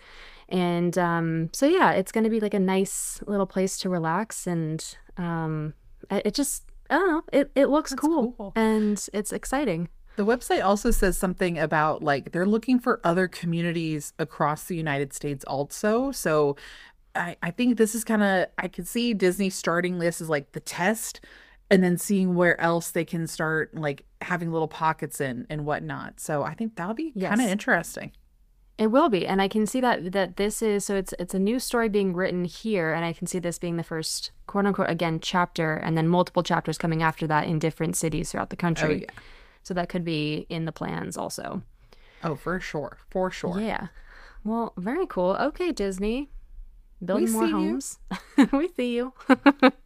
And um, so, yeah, it's going to be like a nice little place to relax. And um, it just, I don't know, it, it looks cool, cool. and it's exciting. The website also says something about like they're looking for other communities across the United States also. So I, I think this is kind of I could see Disney starting this as like the test and then seeing where else they can start like having little pockets in and whatnot. So I think that'll be kind of interesting. It will be, and I can see that that this is so it's it's a new story being written here, and I can see this being the first quote unquote again chapter, and then multiple chapters coming after that in different cities throughout the oh, country. yeah. So that could be in the plans also. Oh, for sure. For sure. Yeah. Well, very cool. Okay, Disney. Building We more homes. we see you.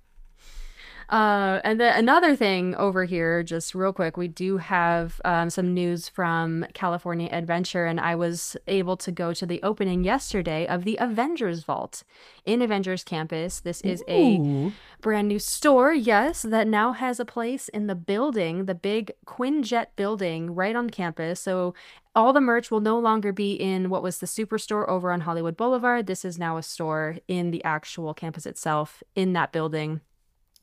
Uh, and then another thing over here, just real quick, we do have um, some news from California Adventure, and I was able to go to the opening yesterday of the Avengers Vault in Avengers Campus. This is a brand new store, yes, that now has a place in the building, the big Quinjet building right on campus. So all the merch will no longer be in what was the superstore over on Hollywood Boulevard. This is now a store in the actual campus itself in that building.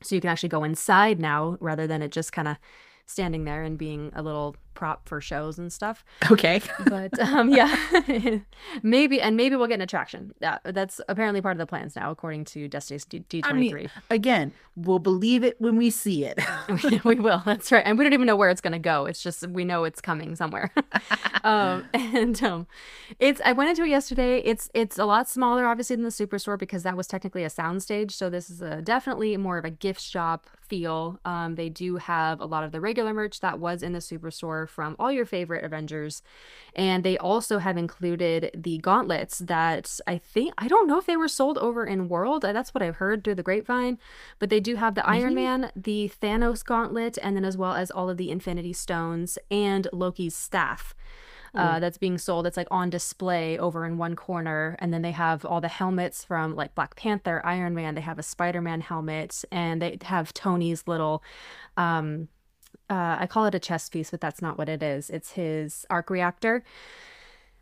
So you can actually go inside now rather than it just kind of standing there and being a little prop for shows and stuff. Okay. But um, yeah, maybe and maybe we'll get an attraction. Yeah, that's apparently part of the plans now, according to Destiny D I twenty mean, again, we'll believe it when we see it. we will. That's right. And we don't even know where it's going to go. It's just we know it's coming somewhere. um, and um, it's. I went into it yesterday. It's it's a lot smaller, obviously, than the superstore because that was technically a soundstage. So this is a definitely more of a gift shop feel. Um, they do have a lot of the regular merch that was in the superstore from all your favorite Avengers, and they also have included the gauntlets that I think I don't know if they were sold over in World. That's what I've heard through the grapevine, but they do have the Iron Man, the Thanos gauntlet, and then as well as all of the Infinity Stones and Loki's staff. Uh, that's being sold. It's like on display over in one corner, and then they have all the helmets from like Black Panther, Iron Man. They have a Spider Man helmet, and they have Tony's little um, uh, I call it a chess piece, but that's not what it is. It's his arc reactor,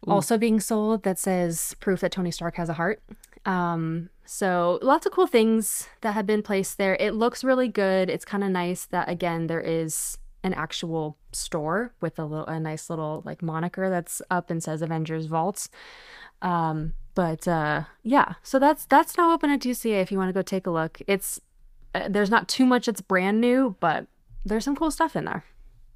also being sold that says proof that Tony Stark has a heart. Um, so lots of cool things that have been placed there. It looks really good. It's kind of nice that again there is an actual store with a little a nice little like moniker that's up and says Avengers Vaults. Um, but uh, yeah, so that's that's now open at DCA if you want to go take a look. It's uh, there's not too much that's brand new, but there's some cool stuff in there.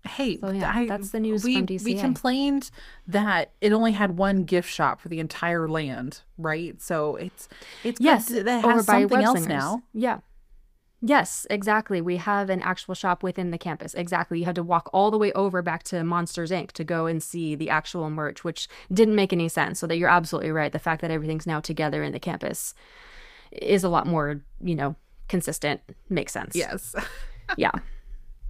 Hey, So, yeah, that's the news we, We complained that it only had one gift shop for the entire land, right? So it's it's Yes, that it over has by something else now. Yeah. Yes, exactly. We have an actual shop within the campus. Exactly. You had to walk all the way over back to Monsters Inc. to go and see the actual merch, which didn't make any sense. So that you're absolutely right. The fact that everything's now together in the campus is a lot more, you know, consistent. Makes sense. Yes. Yeah.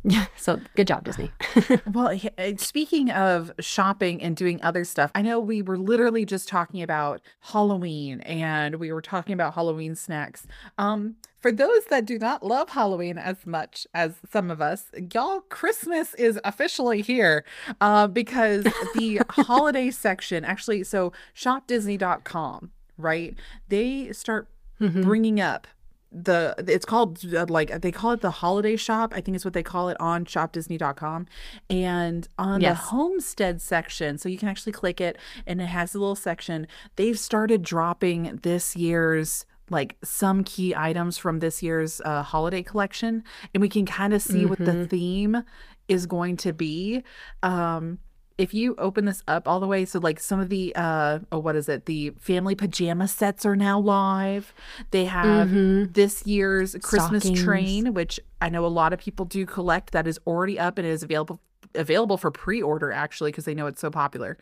Yeah. So good job, Disney. Well, uh, speaking of shopping and doing other stuff, I know we were literally just talking about Halloween and we were talking about Halloween snacks. Um, for those that do not love Halloween as much as some of us, y'all, Christmas is officially here uh, because the holiday section actually, so shopdisney.com, right? They start bringing up the it's called uh, like they call it the holiday shop. I think is what they call it on shopdisney.com and on Yes. the homestead section so you can actually click it and it has a little section. They've started dropping this year's like some key items from this year's uh, holiday collection. And we can kind of see what the theme is going to be. Um if you open this up all the way so like some of the uh oh what is it the family pajama sets are now live they have this year's christmas Stockings. train which i know a lot of people do collect that is already up and is available available for pre-order actually because they know it's so popular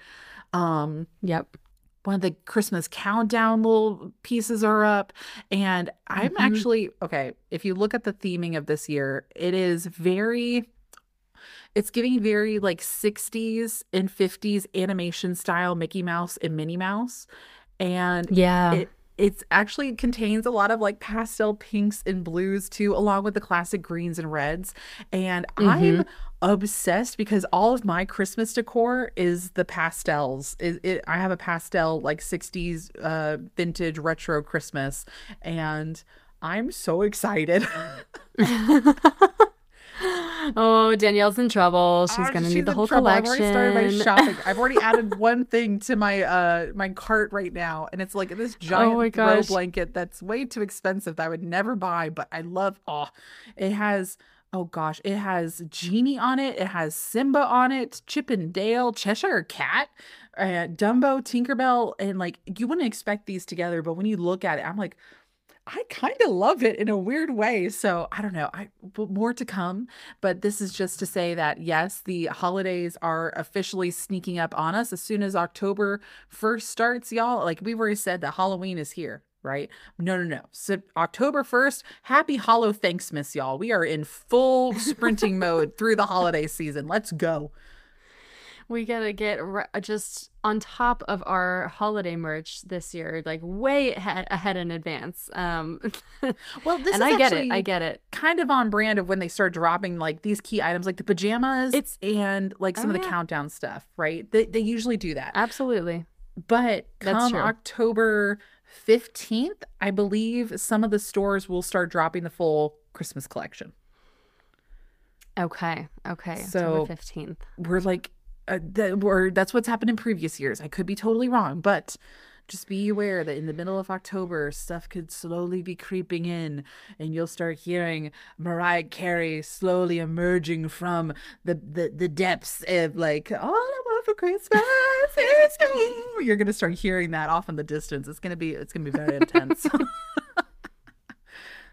um yep. one of the Christmas countdown little pieces are up. And I'm Mm-hmm. actually, okay, if you look at the theming of this year, it is very, it's giving very like 60s and 50s animation style Mickey Mouse and Minnie Mouse. And Yeah. it it's actually contains a lot of like pastel pinks and blues too along with the classic greens and reds and i'm obsessed because all of my christmas decor is the pastels it, it, i have a pastel like 60s uh vintage retro christmas and i'm so excited oh, Danielle's in trouble. She's Ah, gonna she's need the whole trouble. collection. I've already started my shopping. I've already added one thing to my uh my cart right now, and it's like this giant Oh throw blanket that's way too expensive that I would never buy, but I love. Oh, it has. Oh gosh, it has Genie on it. It has Simba on it. Chip and Dale, Cheshire Cat, uh, Dumbo, Tinkerbell, and like you wouldn't expect these together, but when you look at it, I'm like, I kind of love it in a weird way. So I don't know. I more to come, but this is just to say that yes, the holidays are officially sneaking up on us as soon as October first starts, y'all. Like we've already said that Halloween is here. Right? No, no, no. So October 1st, happy Hollow Thanksmas, y'all. We are in full sprinting mode through the holiday season. Let's go. We gotta get re- just on top of our holiday merch this year, like way ahead, ahead in advance. Um, Well, this and is I get it. I get it. kind of on brand of when they start dropping like these key items like the pajamas It's- and like some Oh, of the yeah. countdown stuff, right? They, they usually do that. Absolutely. But come. October 15th, I believe some of the stores will start dropping the full Christmas collection. Okay. Okay. So- October fifteenth. We're like, uh, that, we're, that's what's happened in previous years. I could be totally wrong, but just be aware that in the middle of October, stuff could slowly be creeping in, and you'll start hearing Mariah Carey slowly emerging from the, the, the depths of like, all I want for Christmas is you. You're gonna start hearing that off in the distance. It's gonna be it's gonna be very intense.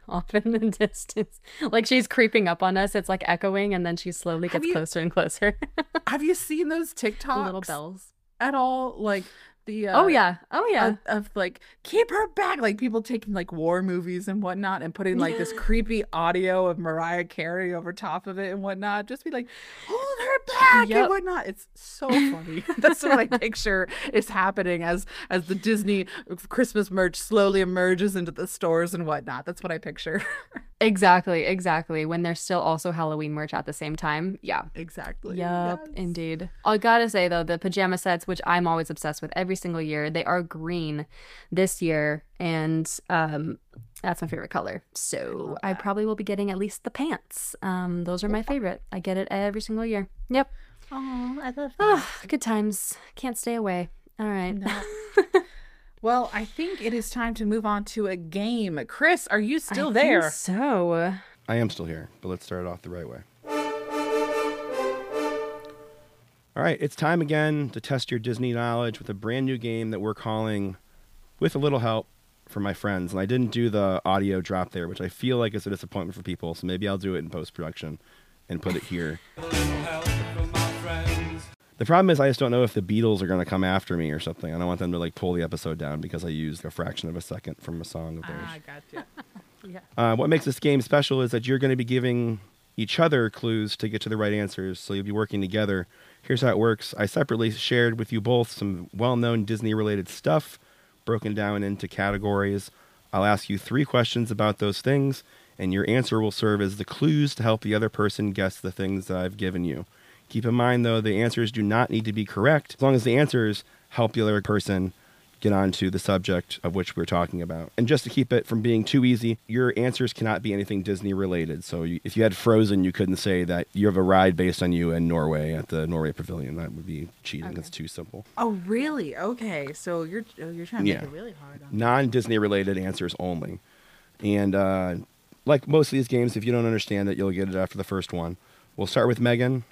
Off in the distance, like she's creeping up on us. It's like echoing, and then she slowly gets you- closer and closer. Have you seen those TikToks? Little bells. at all? Like the uh, oh yeah. Oh yeah. of, of like keep her back like people taking like war movies and whatnot and putting like this creepy audio of mariah carey over top of it and whatnot just be like hold her back Yep. and whatnot it's so funny that's what i picture is happening as as the disney christmas merch slowly emerges into the stores and whatnot that's what i picture exactly. Exactly. When there's still also Halloween merch at the same time. Yeah. exactly Yep, Yes. indeed. I gotta say though, the pajama sets, which I'm always obsessed with every single year, they are green this year, and um, that's my favorite color. So I probably will be getting at least the pants. Um, those are my favorite. I get it every single year. Yep. oh i love Ah, good times. Can't stay away. All right. well i think it is time to move on to a game chris are you still I think there So I am still here, but let's start it off the right way. All right, it's time again to test your Disney knowledge with a brand new game that we're calling With a Little Help from my friends. And I didn't do the audio drop there, which I feel like is a disappointment for people. So maybe I'll do it in post production and put it here. The problem is I just don't know if the Beatles are going to come after me or something. I don't want them to like pull the episode down because I used a fraction of a second from a song of theirs. Ah, gotcha. Uh, what makes this game special is that you're going to be giving each other clues to get to the right answers, so you'll be working together. Here's how it works I separately shared with you both some well known Disney related stuff, broken down into categories. I'll ask you three questions about those things, and your answer will serve as the clues to help the other person guess the things that I've given you. Keep in mind, though, the answers do not need to be correct as long as the answers help the other person get on to the subject of which we're talking about. And just to keep it from being too easy, your answers cannot be anything Disney related. So you, if you had Frozen, you couldn't say that you have a ride based on you in Norway at the Norway Pavilion. That would be cheating. It's too simple. Oh, really? Okay. So you're oh, you're trying to Yeah. make it really hard Non Disney related answers only. And uh, like most of these games, if you don't understand it, you'll get it after the first one. We'll start with Megan.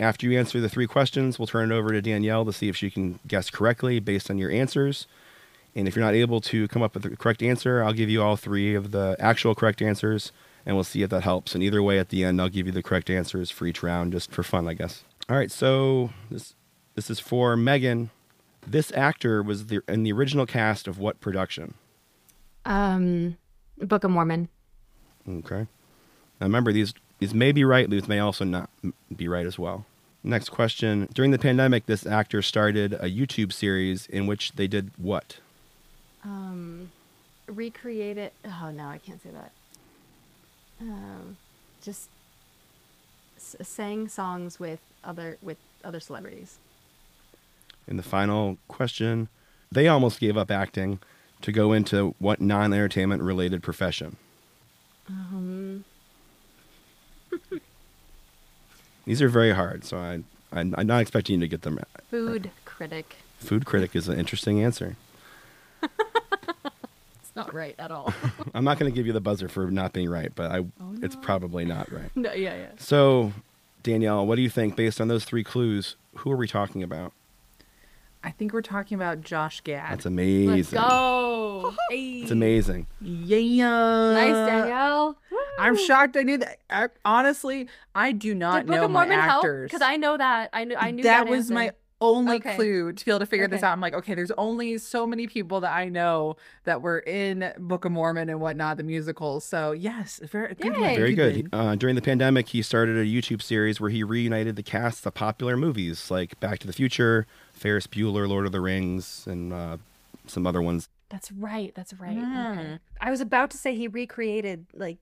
After you answer the three questions, we'll turn it over to Danielle to see if she can guess correctly based on your answers. And if you're not able to come up with the correct answer, I'll give you all three of the actual correct answers, and we'll see if that helps. And either way, at the end, I'll give you the correct answers for each round, just for fun, I guess. All right, so this this is for Megan. This actor was the, in the original cast of what production? um, Book of Mormon. Okay. Now remember, these these may be right. These may also not be right as well. Next question. During the pandemic, this actor started a YouTube series in which they did what? Um, recreate it. Oh no, I can't say that. Um, just s- sang songs with other with other celebrities. And the final question. They almost gave up acting to go into what non-entertainment related profession? Um, These are very hard, so I, I'm, I'm not expecting you to get them. food critic. Food critic is an interesting answer. It's not right at all. I'm not going to give you the buzzer for not being right, but I, oh, it's probably not right. no, yeah, yeah. So, Danielle, what do you think based on those three clues? Who are we talking about? I think we're talking about Josh Gad. That's amazing. Let's go. It's amazing. yeah. Nice, Danielle. I'm shocked I knew that. I, honestly, I do not Did Book know of my Mormon help? actors. Because I know that. I knew. I knew that, that was my only Okay. clue to be able to figure this out. I'm like, okay, there's only so many people that I know that were in Book of Mormon and whatnot, the musicals. So yes, very good. one, Yay. Very good. Uh, during the pandemic, he started a YouTube series where he reunited the casts of popular movies like Back to the Future, Ferris Bueller, Lord of the Rings, and uh, some other ones. That's right. That's right. Mm. Okay. I was about to say he recreated like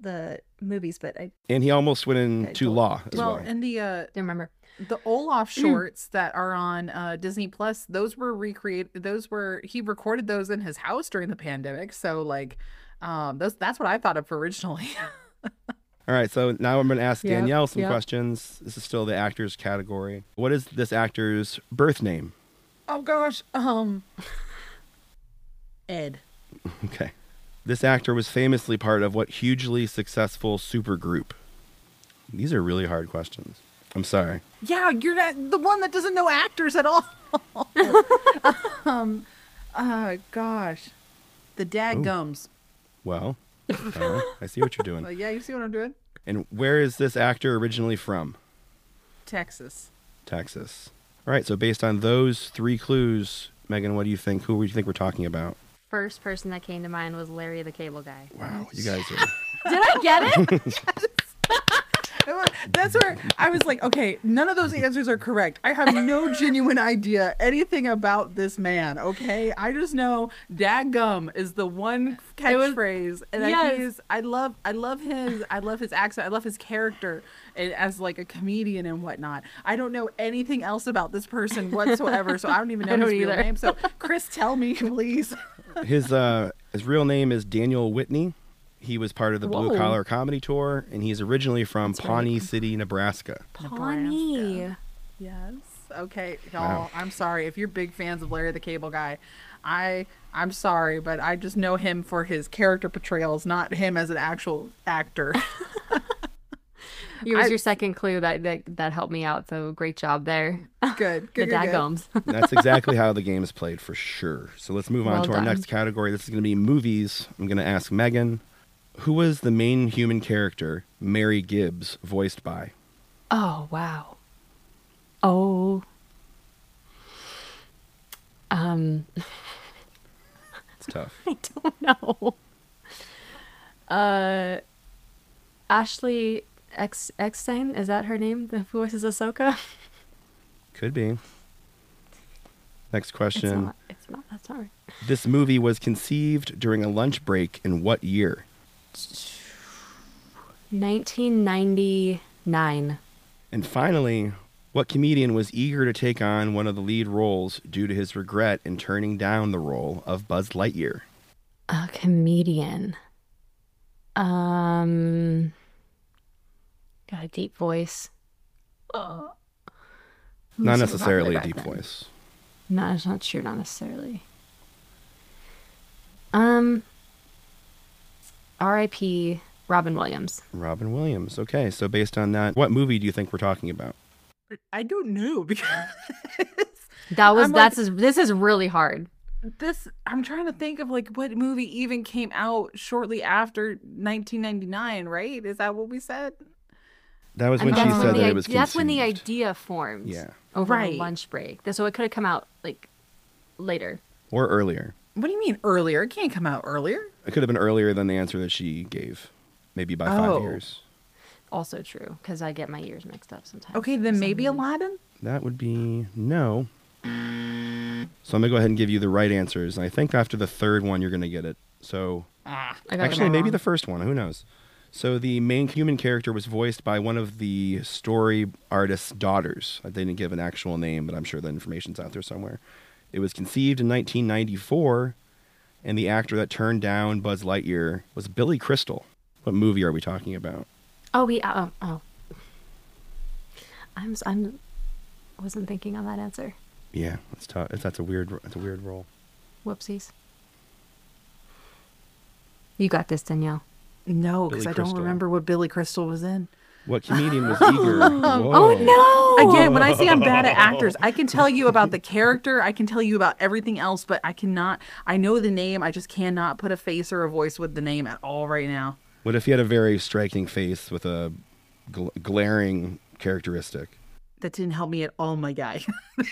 the movies, but I And he almost went into cool. law as Well, well. and the uh, didn't remember. the Olaf shorts that are on uh, Disney Plus, those were recreated. Those were he recorded those in his house during the pandemic. So like, um, those that's what I thought of originally. All right, so now I'm going to ask Yep, Danielle some yep. questions. This is still the actors category. What is this actor's birth name? oh gosh, um, Ed. Okay. This actor was famously part of what hugely successful supergroup? These are really hard questions. I'm sorry. Yeah, you're not the one that doesn't know actors at all. um, uh, gosh, the dad gums. Well, right, I see what you're doing. Uh, yeah, you see what I'm doing? And where is this actor originally from? Texas. Texas. All right, so based on those three clues, Megan, what do you think? Who do you think we're talking about? First person that came to mind was Larry the Cable Guy. Wow, you guys are. Did I get it? That's where I was like, okay, none of those answers are correct. I have no genuine idea anything about this man. Okay, I just know "dad gum" is the one catchphrase, and I yes. he's, I love, I love his, I love his accent, I love his character and as like a comedian and whatnot. I don't know anything else about this person whatsoever, so I don't even know his don't real either. name. So, Chris, tell me, please. His uh his real name is Daniel Whitney. He was part of the Blue Collar Comedy Tour, and he's originally from That's right. Pawnee City, Nebraska. Pawnee. Yes. Okay, y'all. Wow. I'm sorry if you're big fans of Larry the Cable Guy. I I'm sorry, but I just know him for his character portrayals, not him as an actual actor. It was I- your second clue that, that that helped me out. So great job there. good. the Good. good, good. That's exactly how the game is played for sure. So let's move on Well to our done. next category. This is going to be movies. I'm going to ask Megan, who was the main human character Mary Gibbs voiced by? Oh wow. Oh. Um, It's tough. I don't know. Uh, Ashley X Eckstein is that her name? The voice of Ahsoka. Could be. Next It's question. not. It's not. That's not right. This movie was conceived during a lunch break in what year? 1999. And finally, what comedian was eager to take on one of the lead roles due to his regret in turning down the role of Buzz Lightyear? A comedian. Um, got a deep voice. Uh, Not necessarily a deep then? voice. No, it's not true. Not necessarily. Um. R.I.P. Robin Williams. Robin Williams. Okay, so based on that, what movie do you think we're talking about? I don't know because That was I'm like- that's this is really hard. this I'm trying to think of like what movie even came out shortly after 1999, right? Is that what we said? That was when she that's said the that i- it was That's when the conceived. idea formed. Yeah. Over Right. a lunch break. So it could have come out like later. Or earlier. What do you mean earlier? It can't come out earlier. It could have been earlier than the answer that she gave. Maybe by five Oh. years. Also true because I get my years mixed up sometimes. Okay, then maybe reason. Aladdin. That would be no. So I'm gonna go ahead and give you the right answers. And I think after the third one you're gonna get it. So ah. I got it actually all maybe wrong. the first one, who knows? So the main human character was voiced by one of the story artist's daughters. Uh, they didn't give an actual name, but I'm sure the information's out there somewhere. It was conceived in 1994, and the actor that turned down Buzz Lightyear was Billy Crystal. What movie are we talking about? Oh, we. Oh, oh. I'm. I'm. Wasn't thinking on that answer. Yeah, that's tough. That's a weird. That's a weird role. Whoopsies. You got this, Danielle. No, because I don't remember what Billy Crystal was in. What comedian was eager? Oh no! Again, when I say I'm bad at actors, I can tell you about the character, I can tell you about everything else, but I cannot. I know the name, I just cannot put a face or a voice with the name at all right now. What if he had a very striking face with a gl- glaring characteristic? That didn't help me at all, my guy.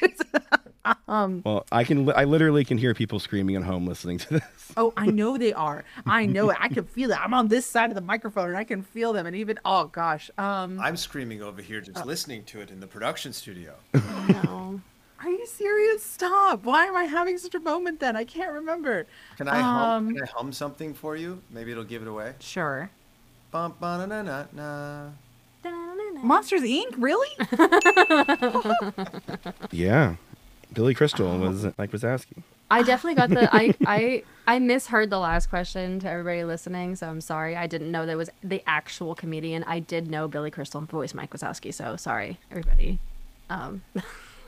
Well, I can. Li- I literally can hear people screaming at home listening to this. oh, I know they are. I know it. I can feel it. I'm on this side of the microphone and I can feel them. And even oh gosh, um, I'm screaming over here just listening to it in the production studio. No. are you serious? Stop. Why am I having such a moment then? I can't remember. Can I hum? Um, Can I hum something for you? Maybe it'll give it away. Sure. Bum, ba, na, na, na. Monsters Inc. Really? Yeah, Billy Crystal was Mike Wazowski. I definitely got the I I I misheard the last question to everybody listening, so I'm sorry. I didn't know that was the actual comedian. I did know Billy Crystal and voice Mike Wazowski, so sorry everybody. Um,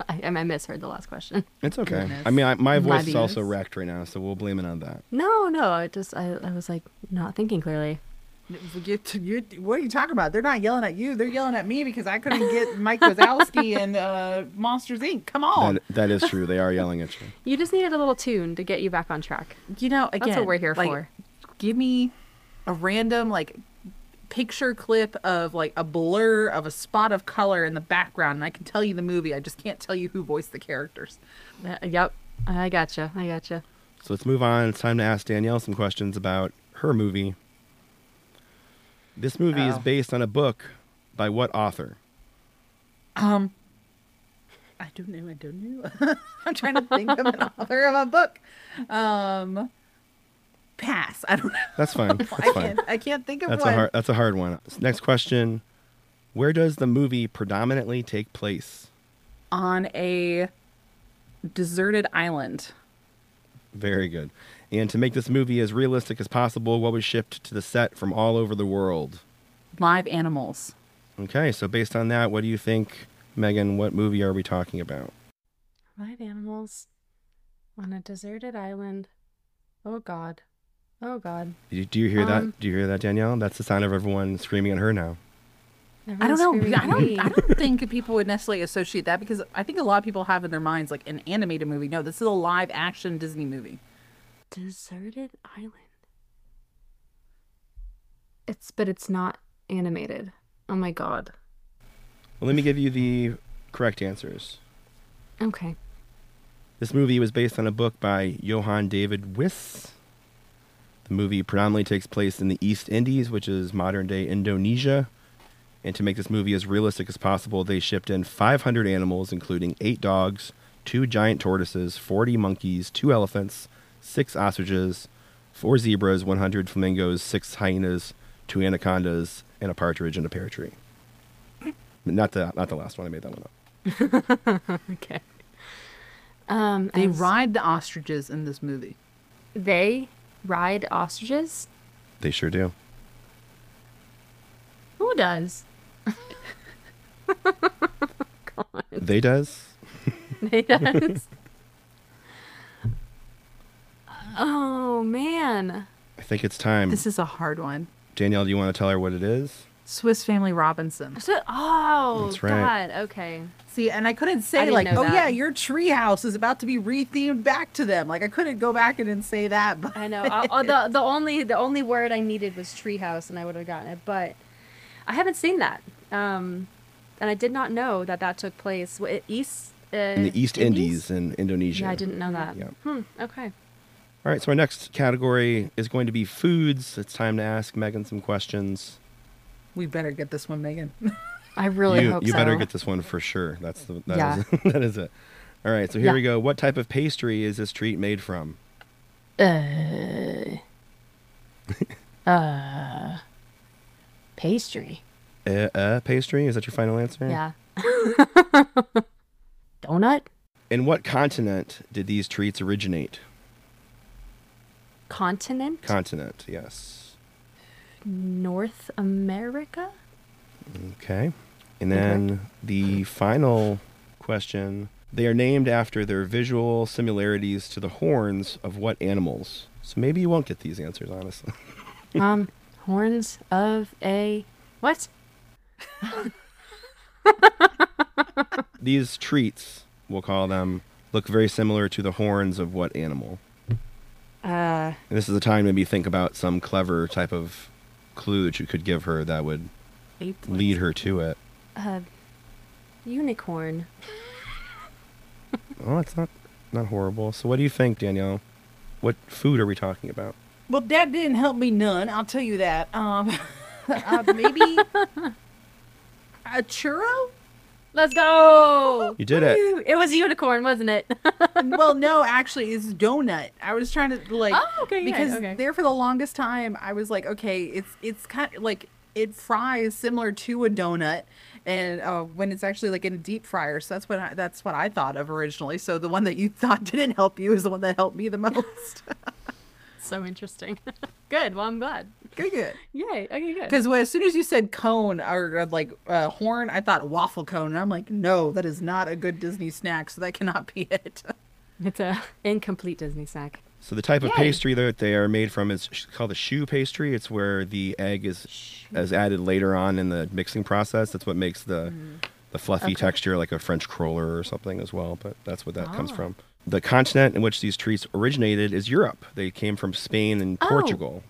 I, I misheard the last question. It's okay. Goodness. I mean, I, my voice is also wrecked right now, so we'll blame it on that. No, no, I just I, I was like not thinking clearly. You, you, what are you talking about? They're not yelling at you. They're yelling at me because I couldn't get Mike Wazowski and uh, Monsters Inc. Come on. That, that is true. They are yelling at you. You just needed a little tune to get you back on track. you know, again, That's what we're here like, for. Give me a random like picture clip of like a blur of a spot of color in the background, and I can tell you the movie. I just can't tell you who voiced the characters. Uh, yep, I gotcha. I gotcha. So let's move on. It's time to ask Danielle some questions about her movie. This movie is Oh. based on a book by what author? Um, I don't know. I don't know. I'm trying to think of an author of a book. Um, pass. I don't know. That's fine. I That's fine. can't. I can't think of That's one. a hard. That's a hard one. Next question: Where does the movie predominantly take place? On a deserted island. Very good. And to make this movie as realistic as possible, what was shipped to the set from all over the world? Live animals. Okay, so based on that, what do you think, Megan? What movie are we talking about? Live animals on a deserted island. Oh God. Oh God. Do you, do you hear Um, that? Do you hear that, Danielle? That's the sound of everyone screaming at her now. I don't know. I don't. I don't think people would necessarily associate that because I think a lot of people have in their minds like an animated movie. No, this is a live action Disney movie. Deserted island. It's but it's not animated. Oh my God. Well, let me give you the correct answers. Okay. This movie was based on a book by Johann David Wyss. The movie predominantly takes place in the East Indies, which is modern day Indonesia. And to make this movie as realistic as possible, they shipped in 500 animals, including eight dogs, two giant tortoises, 40 monkeys, two elephants, six ostriches, four zebras, 100 flamingos, six hyenas, two anacondas, and a partridge and a pear tree. Not the not the last one. I made that one up. Okay. Um, They as- ride the ostriches in this movie. They ride ostriches. They sure do. Who does? They does. They does. Oh man. I think it's time. This is a hard one. Danielle, do you want to tell her what it is? Swiss Family Robinson. So- oh That's right. God. Okay. See, and I couldn't say didn't like, oh that. yeah, your treehouse is about to be rethemed back to them. Like I couldn't go back and then say that. But I know. I, I- the the only the only word I needed was treehouse, and I would have gotten it. But I haven't seen that, um, and I did not know that that took place east uh, In the East Indies, in Indonesia. Yeah, I didn't know that. Yeah. Hmm. Okay. All right, so our next category is going to be foods. It's time to ask Megan some questions. we better get this one, Megan. I really you hope you so. better get this one for sure. That's the that Yeah. is- that is it. All right, so here Yeah. we go. What type of pastry is this treat made from? Uh, uh, pastry. Uh, uh, pastry. Is that your final answer? Yeah. Donut. In what continent did these treats originate? Continent. Continent. Yes. North America. Okay. And then the final question. They are named after their visual similarities to the horns of what animals? So maybe you won't get these answers, honestly. um, horns of a what? These treats, we'll call them, look very similar to the horns of what animal? Uh, this is the time to maybe think about some clever type of clue that you could give her that would lead her to it. uh, unicorn. Oh, it's not not horrible. So what do you think, Danielle? What food are we talking about? Well, that didn't help me none. I'll tell you that. Um, uh, maybe a churro. Let's go. You did it. It was unicorn, wasn't it? well, no, actually, it's donut. I was trying to like Oh, okay, yeah, because okay. there for the longest time, I was like, okay, it's it's kind of like it fries similar to a donut, and uh, when it's actually like in a deep fryer. So that's what I, that's what I thought of originally. So the one that you thought didn't help you is the one that helped me the most. so interesting. good. Well, I'm glad. good, good. Yay. Okay, good. Because as soon as you said cone or like uh, horn, I thought waffle cone, and I'm like, no, that is not a good Disney snack. So that cannot be it. It's a incomplete Disney snack. So the type of Yay. pastry that they are made from is called a choux pastry. It's where the egg is is added later on in the mixing process. That's what makes the the fluffy texture like a French cruller or something as well. But that's what that comes Ah. from. The continent in which these treats originated is Europe. They came from Spain and Oh. Portugal.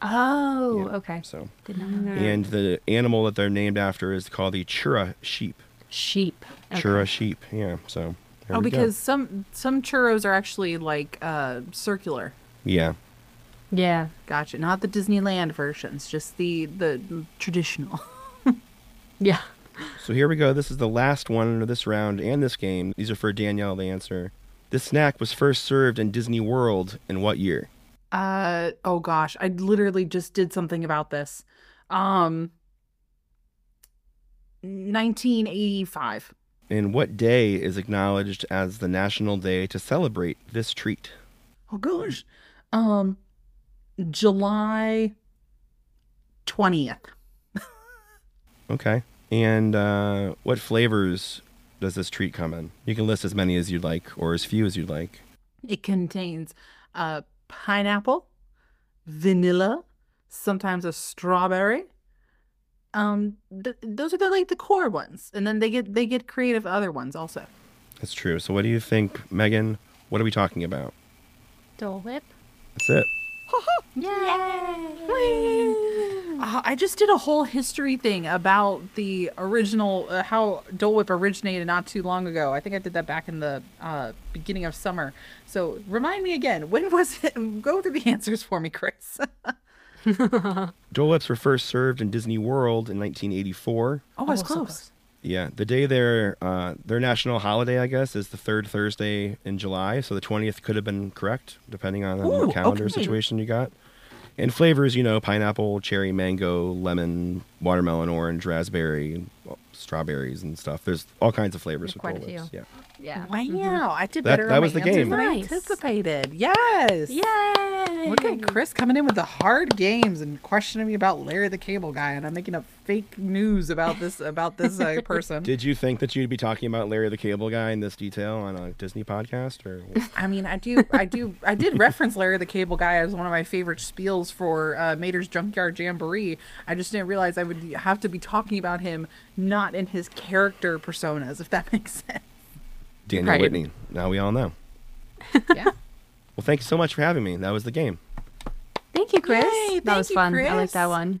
Oh, Yeah, okay. So Did not know and the animal that they're named after is called the churra sheep. sheep. Okay. Churra sheep. Yeah. So oh, we go. because some some churros are actually like uh, circular. yeah. Yeah. Gotcha. Not the Disneyland versions, just the the traditional. Yeah. So here we go. This is the last one of this round and this game. These are for Danielle to answer. This snack was first served in Disney World in what year? Uh oh gosh, I literally just did something about this. Um 1985. And what day is acknowledged as the national day to celebrate this treat? Oh gosh. Um July 20th. Okay. And uh, what flavors does this treat come in? You can list as many as you'd like or as few as you'd like. It contains uh pineapple, vanilla, sometimes a strawberry. Um th- those are the like the core ones. And then they get they get creative other ones also. That's true. So what do you think, Megan? What are we talking about? Dole Whip. That's it. Uh, I just did a whole history thing about the original, uh, how Dole Whip originated not too long ago. I think I did that back in the uh, beginning of summer. So remind me again, when was it? Go through the answers for me, Chris. Dole Whips were first served in Disney World in 1984. Oh, I was Oh, so close. Yeah, the day their uh, their national holiday, I guess, is the third Thursday in July. So the twentieth could have been correct, depending on Ooh, the calendar okay. situation you got. And flavors, you know, pineapple, cherry, mango, lemon, watermelon, orange, raspberry, strawberries and stuff. There's all kinds of flavors There's with quite a few. Yeah. Yeah. Wow, I did That- better that on was my the game. than I anticipated. Yes. Yay! Look at Chris coming in with the hard games and questioning me about Larry the Cable Guy, and I'm making up fake news about this about this uh, person. Did you think that you'd be talking about Larry the Cable Guy in this detail on a Disney podcast, or I mean, I do, I do, I did reference Larry the Cable Guy as one of my favorite spiels for uh, Mater's Junkyard Jamboree. I just didn't realize I would have to be talking about him not in his character personas, if that makes sense. Daniel Right. Whitney? Now we all know. Yeah. Well, thank you so much for having me. That was the game. Thank you, Chris. Yay, that was thank you, fun. I like that one.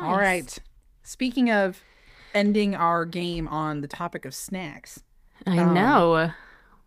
All right. Speaking of ending our game on the topic of snacks, I Um, know.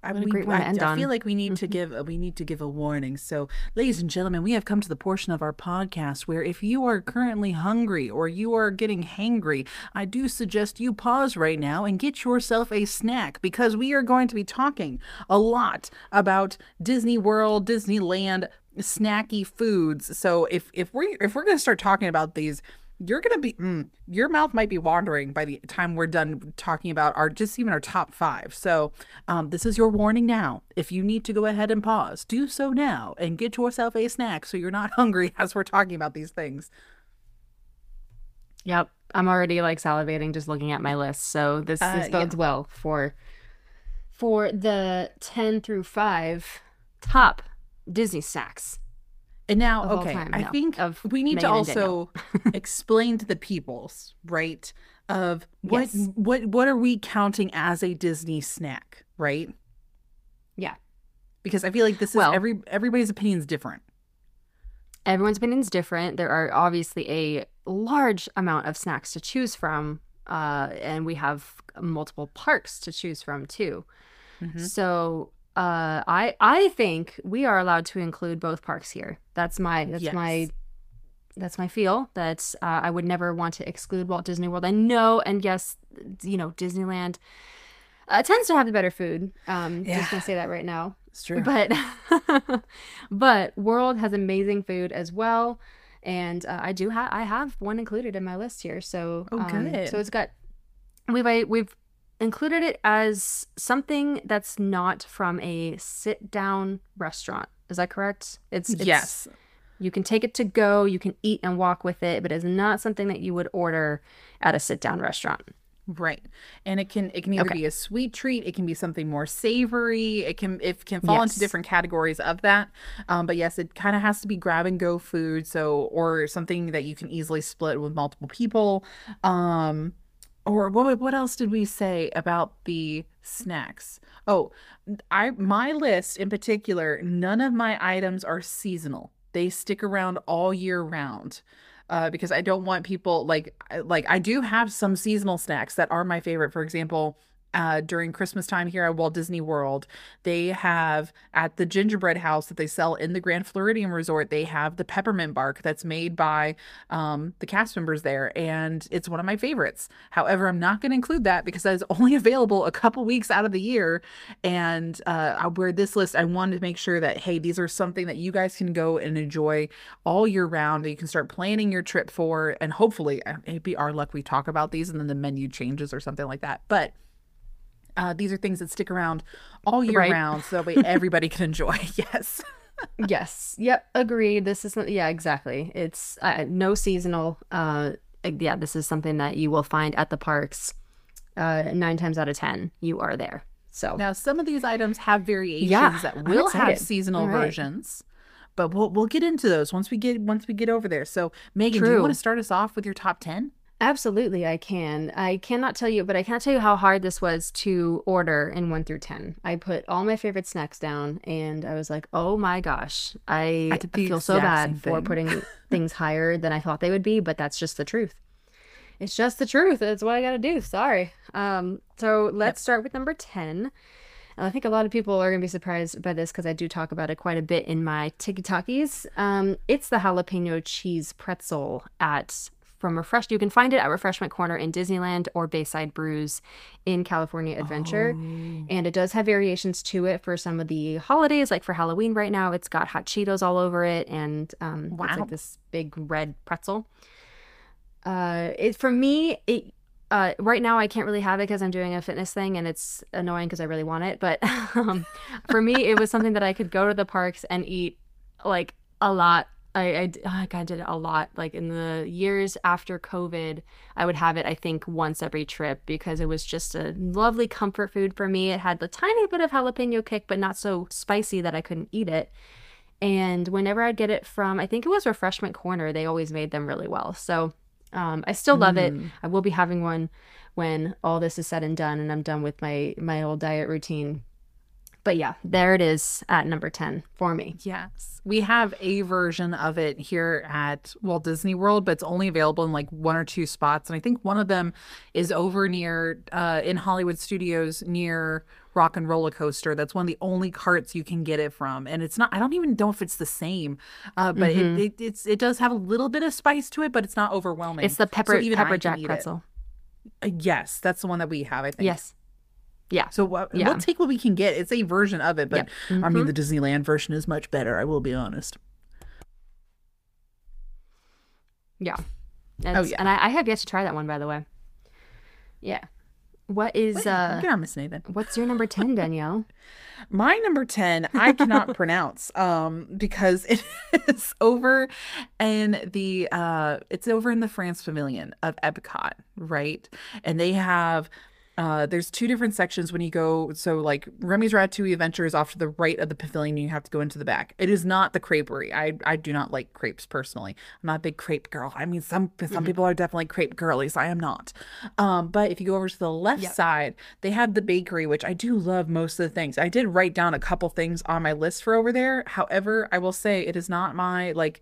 I, we- great one to I- I feel like we need to give a, we need to give a warning. So, ladies and gentlemen, we have come to the portion of our podcast where if you are currently hungry or you are getting hangry, I do suggest you pause right now and get yourself a snack because we are going to be talking a lot about Disney World, Disneyland, snacky foods. So if if we if we're going to start talking about these you're gonna be mm, your mouth might be wandering by the time we're done talking about our just even our top five so um, this is your warning now if you need to go ahead and pause do so now and get yourself a snack so you're not hungry as we're talking about these things Yep. I'm already like salivating just looking at my list. So this, Uh, this bodes well for for the 10 through 5 top Disney snacks. And now okay time, i no, think of we need to Megan also explain to the peoples right of what Yes. what what are we counting as a disney snack right Yeah. because i feel like this is Well- every everybody's opinion is different Everyone's opinion is different. There are obviously a large amount of snacks to choose from. Uh, and we have multiple parks to choose from too. Mm-hmm. So uh, I I think we are allowed to include both parks here. That's my that's my that's my feel. That uh, I would never want to exclude Walt Disney World. I know, and yes, you know Disneyland uh, tends to have the better food. Um, Yeah. Just gonna say that right now. it's true But but World has amazing food as well, and uh, I do have I have one included in my list here. So Oh, um, good. So it's got we've I, we've included it as something that's not from a sit down restaurant. Is that correct? It's, it's yes You can take it to go. You can eat and walk with it, but it's not something that you would order at a sit down restaurant. Right. And it can it can either Okay. be a sweet treat, it can be something more savory, it can it can fall into different categories of that. Um, but yes, it kind of has to be grab and go food, so or something that you can easily split with multiple people. Um or what what else did we say about the snacks? Oh, I my list in particular, none of my items are seasonal. They stick around all year round uh, because I don't want people like like I do have some seasonal snacks that are my favorite. For example, uh, during Christmas time here at Walt Disney World, they have at the gingerbread house that they sell in the Grand Floridian Resort. They have the peppermint bark that's made by um, the cast members there, and it's one of my favorites. However, I'm not going to include that because that is only available a couple weeks out of the year. And uh, where this list, I wanted to make sure that hey, these are something that you guys can go and enjoy all year round. That you can start planning your trip for, and hopefully, it'd be our luck we talk about these and then the menu changes or something like that. But uh, these are things that stick around all year Right. round, so that way everybody can enjoy. yes. yes. Yep. Agreed. This is yeah. Exactly. It's uh, no seasonal. Uh, yeah. This is something that you will find at the parks. Uh, nine times out of ten, you are there. So Now, some of these items have variations Yeah, that will have seasonal right. versions, but we'll we'll get into those once we get once we get over there. So, Megan, do you want to start us off with your top ten? Absolutely, I can. I cannot tell you, but I can't tell you how hard this was to order in one through ten. I put all my favorite snacks down, and I was like, "Oh my gosh, I, I feel so bad for putting things higher than I thought they would be." But that's just the truth. It's just the truth. It's what I got to do. Sorry. Um. So let's start with number ten. And I think a lot of people are going to be surprised by this because I do talk about it quite a bit in my TikTokies. Um, it's the jalapeno cheese pretzel at from Refresh. You can find it at Refreshment Corner in Disneyland or Bayside Brews in California Adventure. And it does have variations to it for some of the holidays, like for Halloween right now. It's got hot Cheetos all over it, and um, it's like this big red pretzel. Uh, it for me, it uh, right now I can't really have it because I'm doing a fitness thing and it's annoying because I really want it. But um, for me, it was something that I could go to the parks and eat like a lot. I, I, oh, I did it a lot. Like in the years after COVID, I would have it, I think, once every trip because it was just a lovely comfort food for me. It had the tiny bit of jalapeno kick, but not so spicy that I couldn't eat it. And whenever I'd get it from, I think it was Refreshment Corner, they always made them really well. So um, I still love it. I will be having one when all this is said and done and I'm done with my my old diet routine. But yeah, there it is at number 10 for me. Yes. We have a version of it here at Walt Disney World, but it's only available in like one or two spots. And I think one of them is over near, uh, in Hollywood Studios near Rock and Roller Coaster. That's one of the only carts you can get it from. And it's not, I don't even know if it's the same, uh, but it, it, it's, it does have a little bit of spice to it, but it's not overwhelming. Mm-hmm. It's the So pepper even I pepper jack eat it. pretzel. Uh, yes. That's the one that we have, I think. Yes. Yeah. So what, Yeah. we'll take what we can get. It's a version of it, but Yep. I mean, the Disneyland version is much better. I will be honest. Yeah. It's- yeah. And I, I have yet to try that one, by the way. Yeah. What is uh Good on Miss Nathan. what's your number 10, Danielle? My number 10, I cannot pronounce um because it is over in the uh it's over in the France Pavilion of Epcot, right? And they have uh there's two different sections when you go so like Remy's Ratatouille Adventure is off to the right of the pavilion you have to go into the back. It is not the creperie. I I do not like crepes personally. I'm not a big crepe girl. I mean some some people are definitely crepe girlies. I am not. Um but if you go over to the left side, they have the bakery which I do love most of the things. I did write down a couple things on my list for over there. However, I will say it is not my like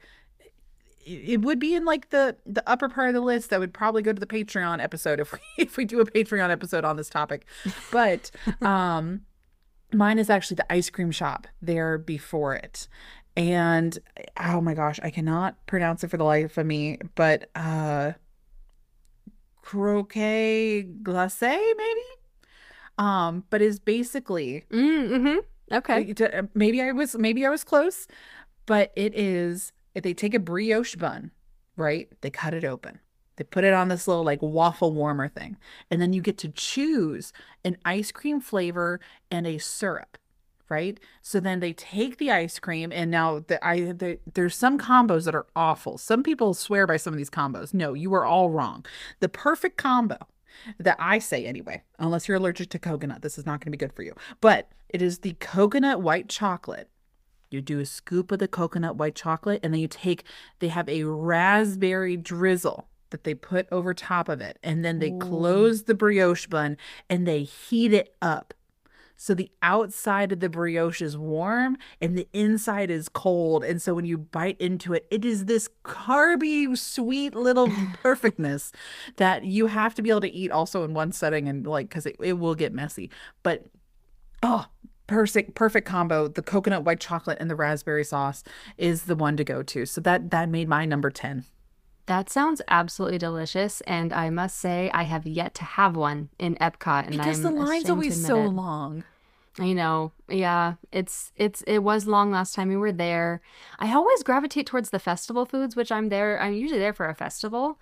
it would be in like the the upper part of the list that would probably go to the patreon episode if we if we do a patreon episode on this topic but um mine is actually the ice cream shop there before it and oh my gosh i cannot pronounce it for the life of me but uh croquet glace maybe um but is basically Mm, mm-hmm. Okay. uh, maybe I was maybe I was close, but it is if they take a brioche bun, right? They cut it open. They put it on this little like waffle warmer thing, and then you get to choose an ice cream flavor and a syrup, right? So then they take the ice cream, and now the, I the, there's some combos that are awful. Some people swear by some of these combos. No, you are all wrong. The perfect combo that I say anyway, unless you're allergic to coconut, this is not going to be good for you. But it is the coconut white chocolate. You do a scoop of the coconut white chocolate, and then you take, they have a raspberry drizzle that they put over top of it. And then they close the brioche bun and they heat it up. So the outside of the brioche is warm and the inside is cold. And so when you bite into it, it is this carby, sweet little perfectness that you have to be able to eat also in one setting and like, because it, it will get messy. But oh, perfect, perfect combo. The coconut white chocolate and the raspberry sauce is the one to go to. So that that made my number 10. That sounds absolutely delicious, and I must say I have yet to have one in Epcot, and Because I'm the line's always so long. I know. Yeah, it's it's it was long last time we were there. I always gravitate towards the festival foods, which I'm there. I'm usually there for a festival,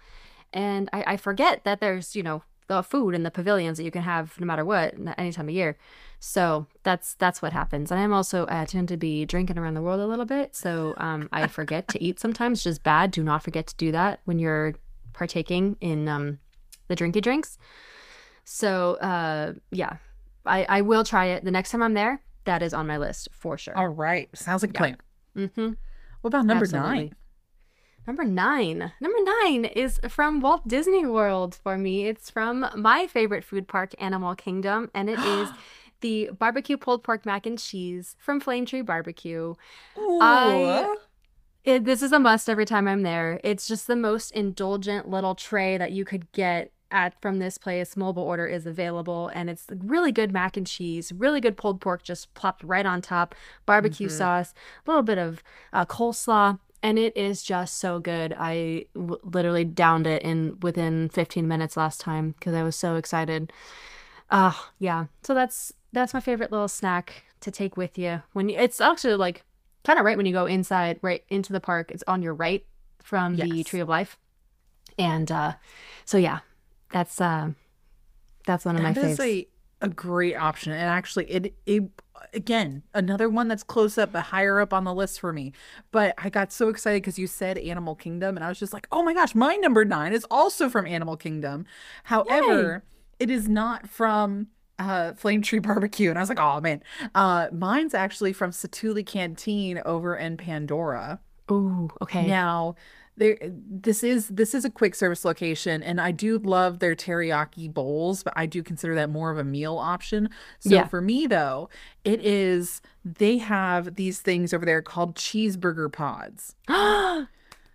and I, I forget that there's you know the food and the pavilions that you can have no matter what any time of year. So that's that's what happens. And I'm also I tend to be drinking around the world a little bit, so um, I forget to eat sometimes. It's just bad. Do not forget to do that when you're partaking in um, the drinky drinks. So uh, yeah, I, I will try it the next time I'm there. That is on my list for sure. All right. Sounds like a plan. Mm-hmm. What about number Absolutely. nine? Number nine. Number nine is from Walt Disney World for me. It's from my favorite food park, Animal Kingdom, and it is the barbecue pulled pork mac and cheese from Flame Tree Barbecue. I- It, this is a must every time I'm there. It's just the most indulgent little tray that you could get at from this place. Mobile order is available, and it's really good mac and cheese, really good pulled pork just plopped right on top, barbecue sauce, a little bit of uh, coleslaw, and it is just so good. I w- literally downed it in within 15 minutes last time because I was so excited. Ah, yeah. So that's that's my favorite little snack to take with you when you, it's actually like kind of right when you go inside, right into the park. It's on your right from the Tree of Life, and uh, so yeah, that's uh, that's one of my That is faves. a, a great option. And actually, it, it again another one that's close up, but higher up on the list for me. But I got so excited because you said Animal Kingdom, and I was just like, oh my gosh, my number nine is also from Animal Kingdom. However, it is not from uh Flame Tree Barbecue. And I was like, oh man. Uh mine's actually from Satu'li Canteen over in Pandora. Ooh, okay. Now, there this is this is a quick service location and I do love their teriyaki bowls, but I do consider that more of a meal option. So Yeah. for me though, it is they have these things over there called cheeseburger pods.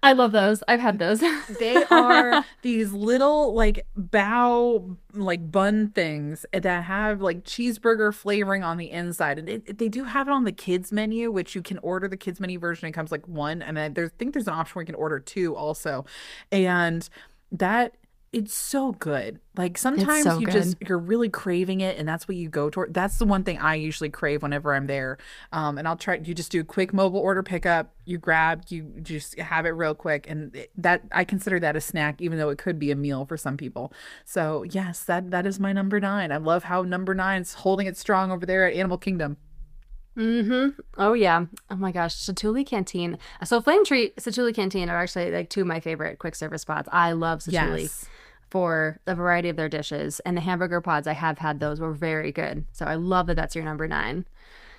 I love those. I've had those. They are these little like bow like bun things that have like cheeseburger flavoring on the inside, and it, they do have it on the kids menu, which you can order the kids menu version. It comes like one, and I there, think there's an option where you can order two also, and that it's so good. Like sometimes so you just you're really craving it, and that's what you go toward. That's the one thing I usually crave whenever I'm there. Um, and I'll try. You just do a quick mobile order pickup. You grab, you just have it real quick, and that I consider that a snack, even though it could be a meal for some people. So yes, that that is my number nine. I love how number nine's holding it strong over there at Animal Kingdom. Mm-hmm. Oh yeah. Oh my gosh. Satu'li Canteen. So Flame Tree, Satu'li Canteen are actually like two of my favorite quick service spots. I love Satu'li Yes. for a variety of their dishes, and the hamburger pods I have had those were very good. So I love that that's your number nine.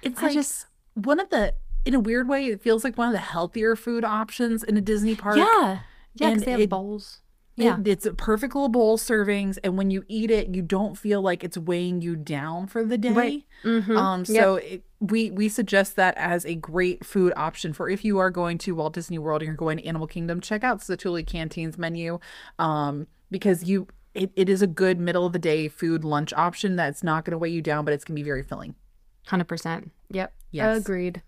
It's I like just- one of the, in a weird way, it feels like one of the healthier food options in a Disney park. Yeah. Yeah, And because they have it- bowls. Yeah. Yeah. it's a perfect little bowl servings, and when you eat it, you don't feel like it's weighing you down for the day. Right. Mhm. Um, Yep. so it, we we suggest that as a great food option for if you are going to Walt Disney World and you're going to Animal Kingdom, check out Satu'li Canteen's menu, um, because you it, it is a good middle of the day food lunch option that's not going to weigh you down, but it's going to be very filling. 100%. Yep. Yes. Agreed.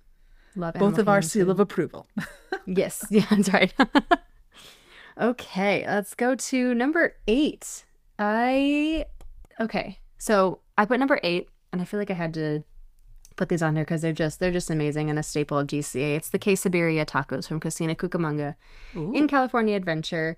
Love it. Both of our seal too. of approval. Yes, yeah, that's right. okay, let's go to number eight. I okay, so I put number eight, and I feel like I had to put these on here because they're just they're just amazing and a staple of DCA. It's the Quesabirria tacos from Cocina Cucamonga in California Adventure.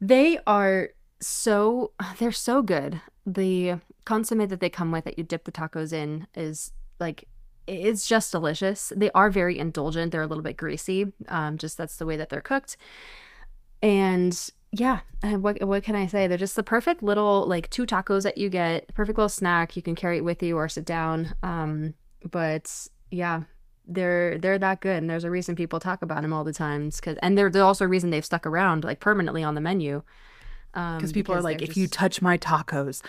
They are so they're so good. The consomme that they come with that you dip the tacos in is like it's just delicious. They are very indulgent. They're a little bit greasy. Um, just that's the way that they're cooked. And yeah, what what can I say? They're just the perfect little like two tacos that you get, perfect little snack. You can carry it with you or sit down. Um, but yeah, they're they're that good, and there's a reason people talk about them all the times. Cause and they're also a reason they've stuck around like permanently on the menu. Um, Because people are like, if you touch my tacos,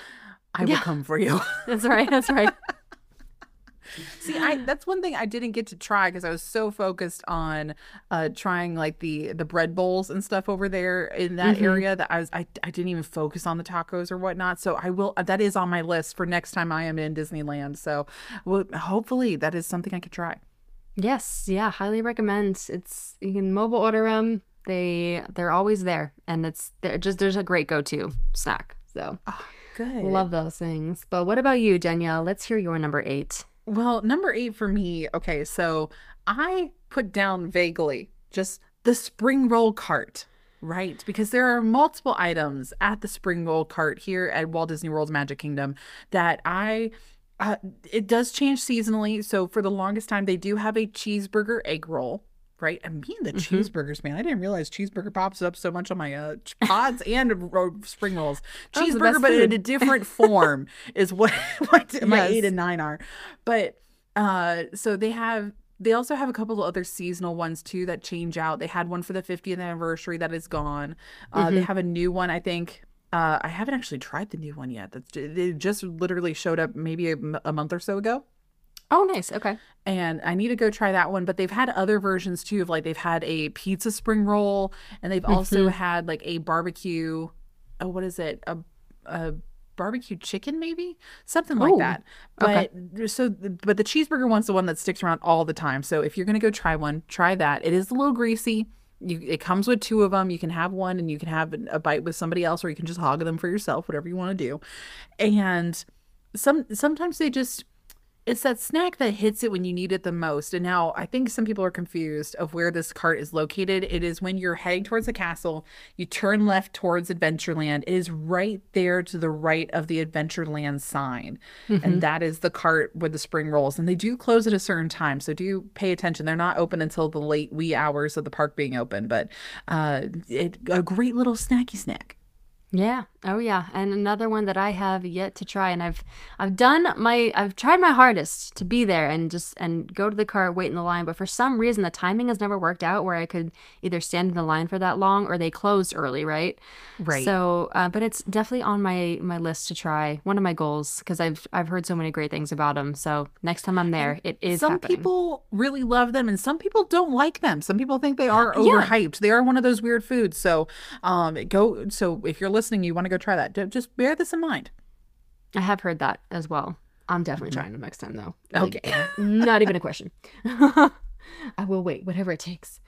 I will come for you. that's right, that's right. See, I that's one thing I didn't get to try because I was so focused on uh trying like the the bread bowls and stuff over there in that Mhm. area that I was I, I didn't even focus on the tacos or whatnot. So I will that is on my list for next time I am in Disneyland. So well hopefully that is something I could try. Yes, yeah, highly recommend. It's you can mobile order them. They they're always there, and it's they're just there's a great go to snack. So Good. love those things. But what about you, Danielle? Let's hear your number eight. Well, number eight for me, okay, so I put down vaguely just the spring roll cart, right? Because there are multiple items at the spring roll cart here at Walt Disney World's Magic Kingdom that I. Uh, it does change seasonally. So for the longest time, they do have a cheeseburger egg roll, right? And me and the cheeseburgers, man, I didn't realize cheeseburger pops up so much on my uh, pods and spring rolls. Cheeseburger, but in a different form is what, what my eight and nine are. But uh, so they have. They also have a couple of other seasonal ones too that change out. They had one for the 50th anniversary that is gone. Uh, Mm-hmm. They have a new one, I think. Uh, I haven't actually tried the new one yet. That's it just literally showed up maybe a month or so ago Oh, nice. Okay. and I need to go try that one. But they've had other versions too of like they've had a pizza spring roll, and they've also mm-hmm. had like a barbecue. Oh, what is it? A a barbecue chicken, maybe something like Oh, that. okay. But so, but the cheeseburger one's the one that sticks around all the time. So if you're gonna go try one, try that. It is a little greasy. You, it comes with two of them. You can have one, and you can have a bite with somebody else, or you can just hog them for yourself, whatever you want to do. And some sometimes they just it's that snack that hits it when you need it the most. And now I think some people are confused of where this cart is located. It is when you're heading towards the castle, you turn left towards Adventureland. It is right there to the right of the Adventureland sign. And that is the cart with the spring rolls. And they do close at a certain time. So do pay attention. They're not open until the late wee hours of the park being open, but uh, it, a great little snacky snack. Yeah. Oh yeah. And another one that I have yet to try and I've I've done my I've tried my hardest to be there and just and go to the car, wait in the line, but for some reason the timing has never worked out where I could either stand in the line for that long or they closed early, right? Right. So, uh, but it's definitely on my my list to try. One of my goals because I've I've heard so many great things about them. So next time I'm there, it is some happening. people really love them and some people don't like them some people think they are Yeah. overhyped they are one of those weird foods so um go so if you're listening you want to go try that just bear this in mind I have heard that as well. I'm definitely trying them next time though. Okay. not even a question. I will wait, whatever it takes.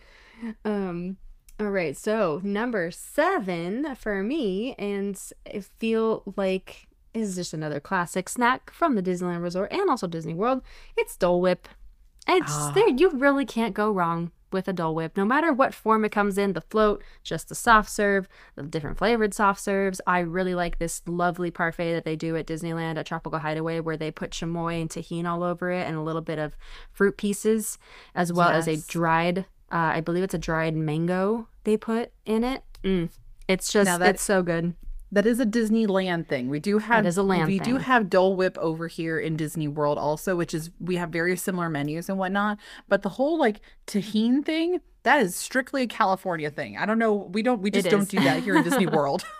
Um, All right, so number seven for me, and I feel like is just another classic snack from the Disneyland Resort and also Disney World. It's Dole Whip. It's Ah. there. You really can't go wrong with a Dole Whip, no matter what form it comes in. The float, just the soft serve, the different flavored soft serves. I really like this lovely parfait that they do at Disneyland at Tropical Hideaway, where they put chamoy and Tajín all over it, and a little bit of fruit pieces, as well as a dried. Uh, I believe it's a dried mango they put in it. Mm. It's just that- it's so good. That is a Disneyland thing. We do have is a land we do have Dole Whip over here in Disney World also, which is we have very similar menus and whatnot. But the whole like Tajín thing, that is strictly a California thing. I don't know. We don't we just don't do that here in Disney World.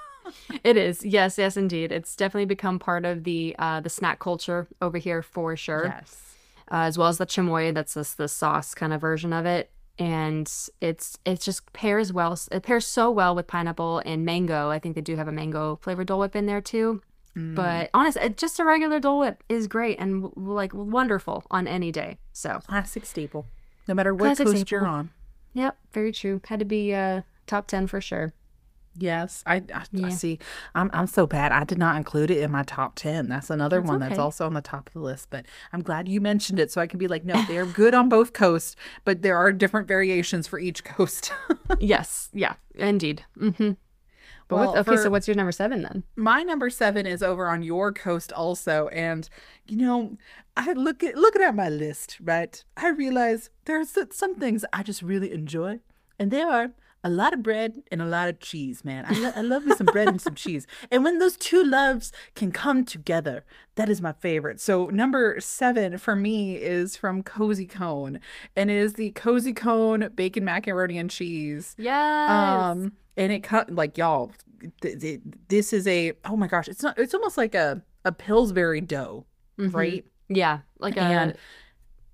It is. Yes, yes, indeed. It's definitely become part of the uh, the snack culture over here for sure. yes. Uh, as well as the chamoy. That's just the sauce kind of version of it. And it's it just pairs well. It pairs so well with pineapple and mango. I think they do have a mango flavored Dole Whip in there too. Mm. But honestly, just a regular Dole Whip is great and like wonderful on any day. So, Classic staple. No matter what Classic coast you're on. yep, very true. Had to be uh, top ten for sure. Yes, I, I, I see. I'm I'm so bad. I did not include it in my top ten. That's another That's one that's also on the top of the list. But I'm glad you mentioned it, so I can be like, no, they're good on both coasts, but there are different variations for each coast. yes, yeah, indeed. Mm-hmm. But Well, okay, so what's your number seven then? my number seven is over on your coast also, and you know, I look at looking at my list, right? I realize there's some things I just really enjoy, and there are a lot of bread and a lot of cheese, man. I, lo- I love me some bread and some cheese, and when those two loves can come together, that is my favorite. So number seven for me is from Cozy Cone, and it is the Cozy Cone bacon macaroni and cheese. Yes. Um, and it cut like y'all. Th- th- this is a oh my gosh, it's not. It's almost like a a Pillsbury dough, Mhm. right? Yeah, like a And-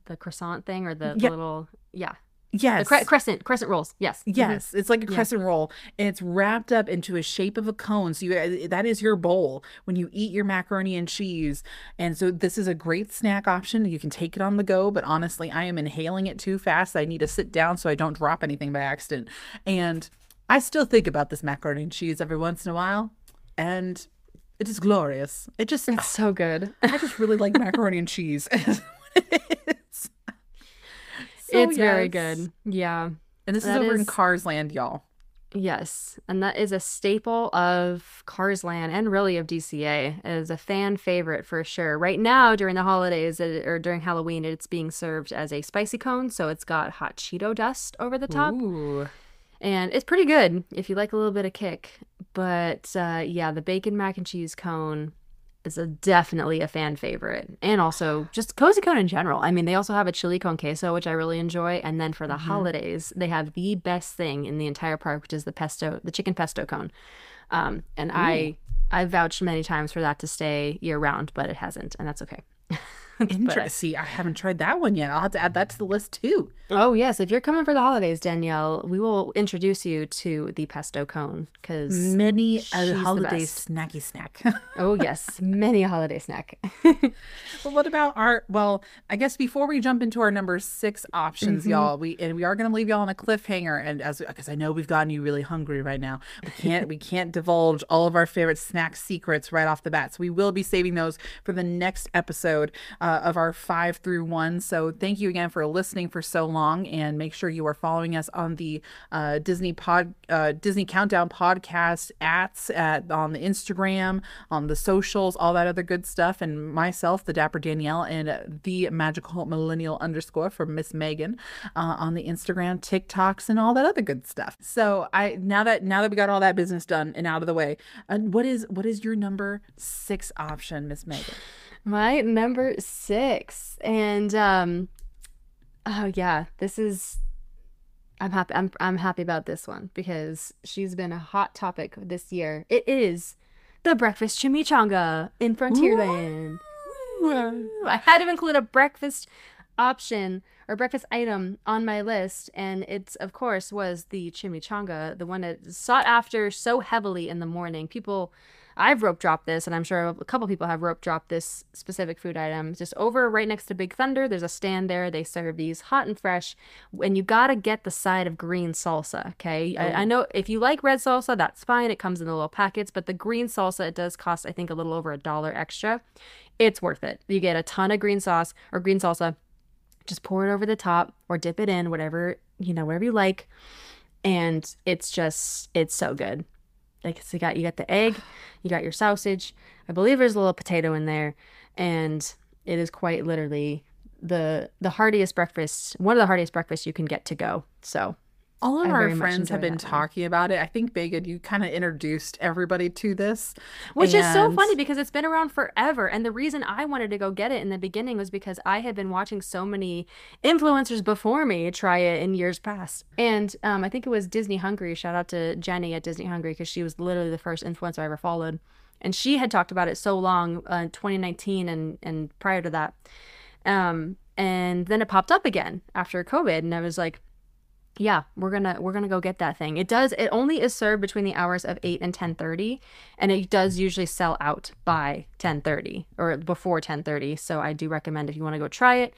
the croissant thing or the, the little yeah, Yes. cre- crescent crescent rolls. Yes. Mhm. Yes, it's like a Yeah. crescent roll, and it's wrapped up into a shape of a cone. So you, uh, that is your bowl when you eat your macaroni and cheese. And so this is a great snack option. You can take it on the go, but honestly, I am inhaling it too fast. I need to sit down so I don't drop anything by accident. And I still think about this macaroni and cheese every once in a while, and it is glorious. It just, It's so good. I just really like macaroni and cheese. is what it is. So, it's very good. Yeah. And this is That over in Cars Land, y'all. Yes, and that is a staple of Cars Land and really of DCA. It is a fan favorite for sure. Right now, during the holidays or during Halloween, it's being served as a spicy cone, so it's got hot Cheeto dust over the top, Ooh. and it's pretty good if you like a little bit of kick. But uh, yeah, the bacon mac and cheese cone is a definitely a fan favorite, and also just cozy cone in general. I mean, they also have a chili con queso, which I really enjoy, and then for the holidays, they have the best thing in the entire park, which is the pesto, the chicken pesto cone. Um, and I I vouched many times for that to stay year round, but it hasn't, and that's okay. Interesting. See, I haven't tried that one yet. I'll have to add that to the list too. oh yes, if you're coming for the holidays, Danielle, we will introduce you to the pesto cone because Many a holiday snacky snack. oh yes, many a holiday snack. well, what about our? Well, I guess before we jump into our number six options, Mm-hmm. y'all, we and we are going to leave y'all on a cliffhanger. And as because I know we've gotten you really hungry right now, we can't we can't divulge all of our favorite snack secrets right off the bat. So we will be saving those for the next episode uh, of our five through one. So thank you again for listening for so long, and make sure you are following us on the uh, Disney pod uh, Disney Countdown podcast ats at on the Instagram, on the socials, all that other good stuff, and myself, the Dapper Danielle, and the Magical Millennial underscore for Miss Megan uh, on the Instagram, TikToks, and all that other good stuff. So I now that now that we got all that business done and out of the way, uh, what is what is your number six option, Miss Megan? My number six, and um, oh yeah, this is. I'm happy. I'm I'm happy about this one because she's been a hot topic this year. It is the breakfast chimichanga in Frontierland. I had to include a breakfast option or breakfast item on my list, and it's of course was the chimichanga, the one that sought after so heavily in the morning. People I've rope dropped this, and I'm sure a couple people have rope dropped this specific food item. Just over right next to Big Thunder, there's a stand there. They serve these hot and fresh, and you gotta get the side of green salsa. Okay, I, I oh. know if you like red salsa, that's fine. It comes in the little packets, but the green salsa it does cost I think a little over a dollar extra. It's worth it. You get a ton of green sauce or green salsa. Just pour it over the top or dip it in, whatever you know, whatever you like and it's just it's so good. Like so you got you got the egg, you got your sausage. I believe there's a little potato in there, and it is quite literally the the heartiest breakfast, one of the heartiest breakfasts you can get to go. So All of I our friends have been one. talking about it. I think Megan, you kind of introduced everybody to this, Which is so funny because it's been around forever. And the reason I wanted to go get it in the beginning was because I had been watching so many influencers before me try it in years past. And um, I think it was Disney Hungry. Shout out to Jenny at Disney Hungry because she was literally the first influencer I ever followed. And she had talked about it so long, uh, 2019 and, and prior to that. Um, and then it popped up again after COVID. And I was like, yeah we're gonna we're gonna go get that thing it does it only is served between the hours of 8 and 10.30 and it does usually sell out by 10.30 or before 10.30 so i do recommend if you want to go try it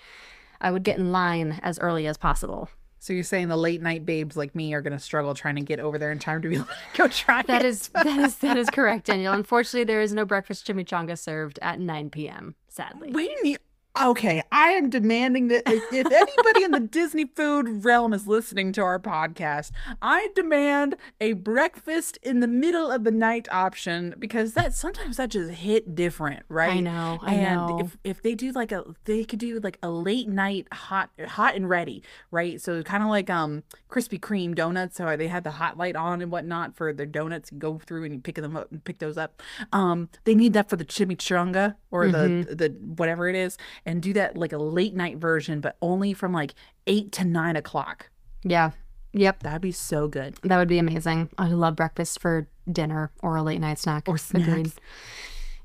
i would get in line as early as possible So you're saying the late night babes like me are to struggle trying to get over there in time to be able to go try that it. is that is that is correct Danielle unfortunately there is no breakfast chimichanga served at 9 p.m sadly need. Okay, I am demanding that if, anybody in the Disney food realm is listening to our podcast, I demand a breakfast in the middle of the night option because that sometimes that just hit different, right? I know, I and know. if if they do like a they could do like a late night hot hot and ready, right? So kind of like um Krispy Kreme donuts, so they had the hot light on and whatnot for their donuts. You go through and you pick them up and pick those up. Um, they need that for the chimichanga or Mm-hmm. the the whatever it is, and do that like a late night version, but only from like eight to nine o'clock. yeah yep That'd be so good. that would be amazing i love breakfast for dinner or a late night snack Or Agreed. snacks.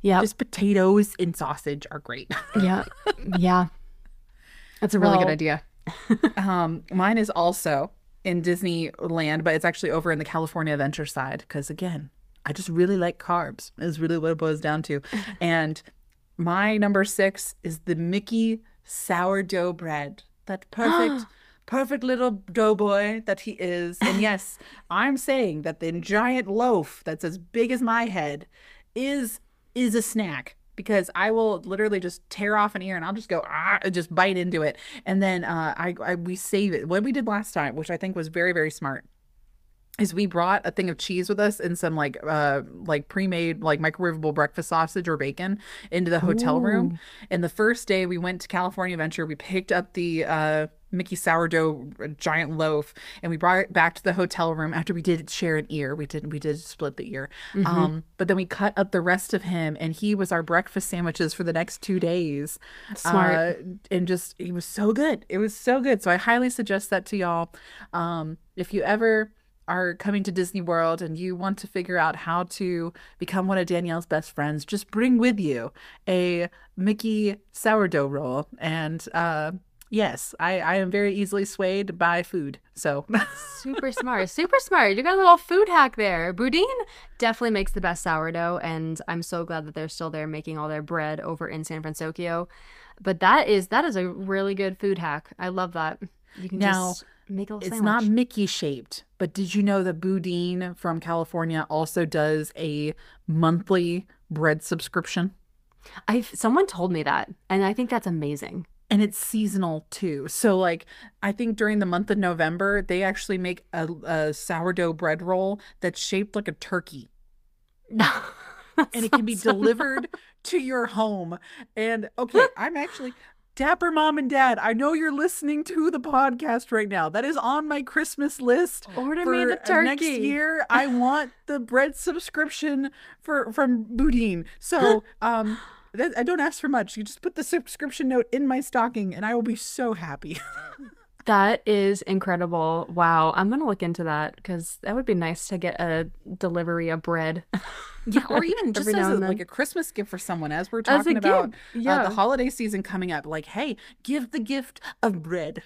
yeah Just potatoes and sausage are great. Yeah. Yeah. That's a really good idea. Um, mine is also in Disneyland, but it's actually over in the California Adventure side because again, I just really like carbs. Is really what it boils down to. and my number six is the Mickey sourdough bread. That perfect, perfect little doughboy that he is. And yes, I'm saying that the giant loaf that's as big as my head is is a snack because I will literally just tear off an ear and I'll just go ah, just bite into it, and then uh, I, I we save it. What we did last time, which I think was very very smart, is we brought a thing of cheese with us and some like uh like pre-made like microwavable breakfast sausage or bacon into the hotel room. And the first day we went to California Adventure, we picked up the uh Mickey sourdough giant loaf and we brought it back to the hotel room after we did share an ear. We did we did split the ear. Um but then we cut up the rest of him and he was our breakfast sandwiches for the next 2 days. Smart. Uh, and just he was so good. It was so good. So I highly suggest that to y'all. Um if you ever are coming to Disney World and you want to figure out how to become one of Danielle's best friends, just bring with you a Mickey sourdough roll. And uh, yes, I, I am very easily swayed by food. So Super smart. Super smart. You got a little food hack there. Boudin definitely makes the best sourdough, and I'm so glad that they're still there making all their bread over in San Francisco. But that is that is a really good food hack. I love that. You can Now, just make a little it's sandwich. not Mickey shaped, but did you know that Boudin from California also does a monthly bread subscription? I someone told me that, and I think that's amazing. and it's seasonal too. So like I think during the month of November they actually make a, a sourdough bread roll that's shaped like a turkey and it can be delivered to your home. And okay, I'm actually Dapper mom and dad, I know you're listening to the podcast right now. That is on my Christmas list. Order for me the uh, Next year, I want the bread subscription for from Boudin. So, um, that, I don't ask for much. You just put the subscription note in my stocking, and I will be so happy. That is incredible. Wow. I'm going to look into that because that would be nice to get a delivery of bread. Yeah, or even just as a, like a Christmas gift for someone, as we're As talking about gift, uh, yeah. the holiday season coming up. Like, hey, give the gift of bread.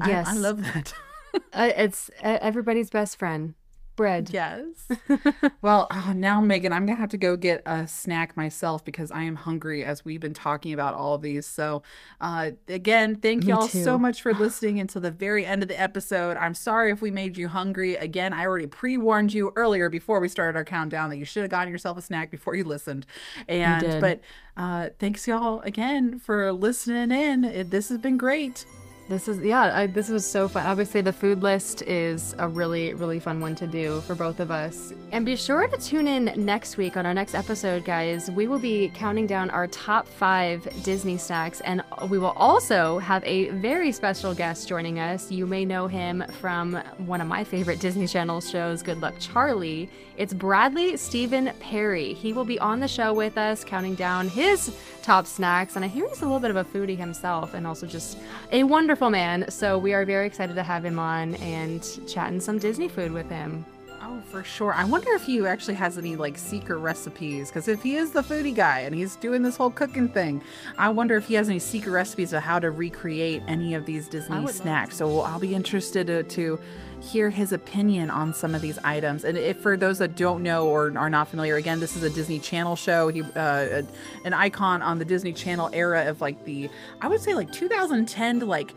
I- Yes. I, love that. Uh, it's uh, everybody's best friend. Bread. Yes. well, oh, now, Megan, I'm going to have to go get a snack myself because I am hungry as we've been talking about all of these. So, uh, again, thank Me y'all too. so much for listening until the very end of the episode. I'm sorry if we made you hungry. Again, I already pre warned you earlier before we started our countdown that you should have gotten yourself a snack before you listened. And, did. but uh, thanks y'all again for listening in. It, this has been great. This is yeah, I, this was so fun. Obviously, the food list is a really really fun one to do for both of us. And be sure to tune in next week on our next episode, guys. We will be counting down our top five Disney snacks, and we will also have a very special guest joining us. You may know him from one of my favorite Disney Channel shows, Good Luck Charlie. It's Bradley Steven Perry. He will be on the show with us, counting down his top snacks. And I hear he's a little bit of a foodie himself and also just a wonderful man. So we are very excited to have him on and chatting some Disney food with him. Oh, for sure. I wonder if he actually has any like secret recipes. Because if he is the foodie guy and he's doing this whole cooking thing, I wonder if he has any secret recipes of how to recreate any of these Disney snacks. So I'll be interested to, to hear his opinion on some of these items. And if for those that don't know or are not familiar, again, this is a Disney Channel show. He, uh, an icon on the Disney Channel era of like the, I would say like 2010 to like,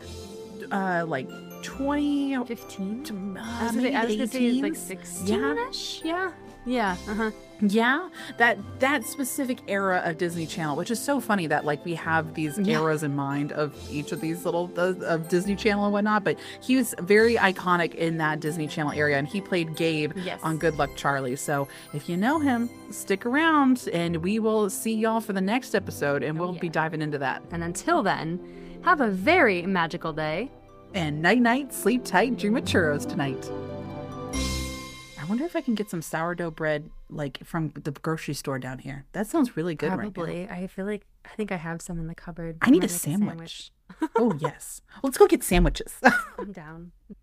uh, like 20, 15? to, uh, I was gonna, I was gonna say like 18s? 16 ish. Yeah. Yeah. Uh huh. Yeah, that that specific era of Disney Channel, which is so funny that like we have these Yeah. eras in mind of each of these little of, of Disney Channel and whatnot. But he was very iconic in that Disney Channel area, and he played Gabe Yes. on Good Luck Charlie. So if you know him, stick around, and we will see y'all for the next episode, and we'll be diving into that. And until then, have a very magical day. And night night, sleep tight, dream of churros tonight. I wonder if I can get some sourdough bread like from the grocery store down here. That sounds really good right. Probably. I feel like I think I have some in the cupboard. I need might a sandwich. oh yes. Let's go get sandwiches. I'm down.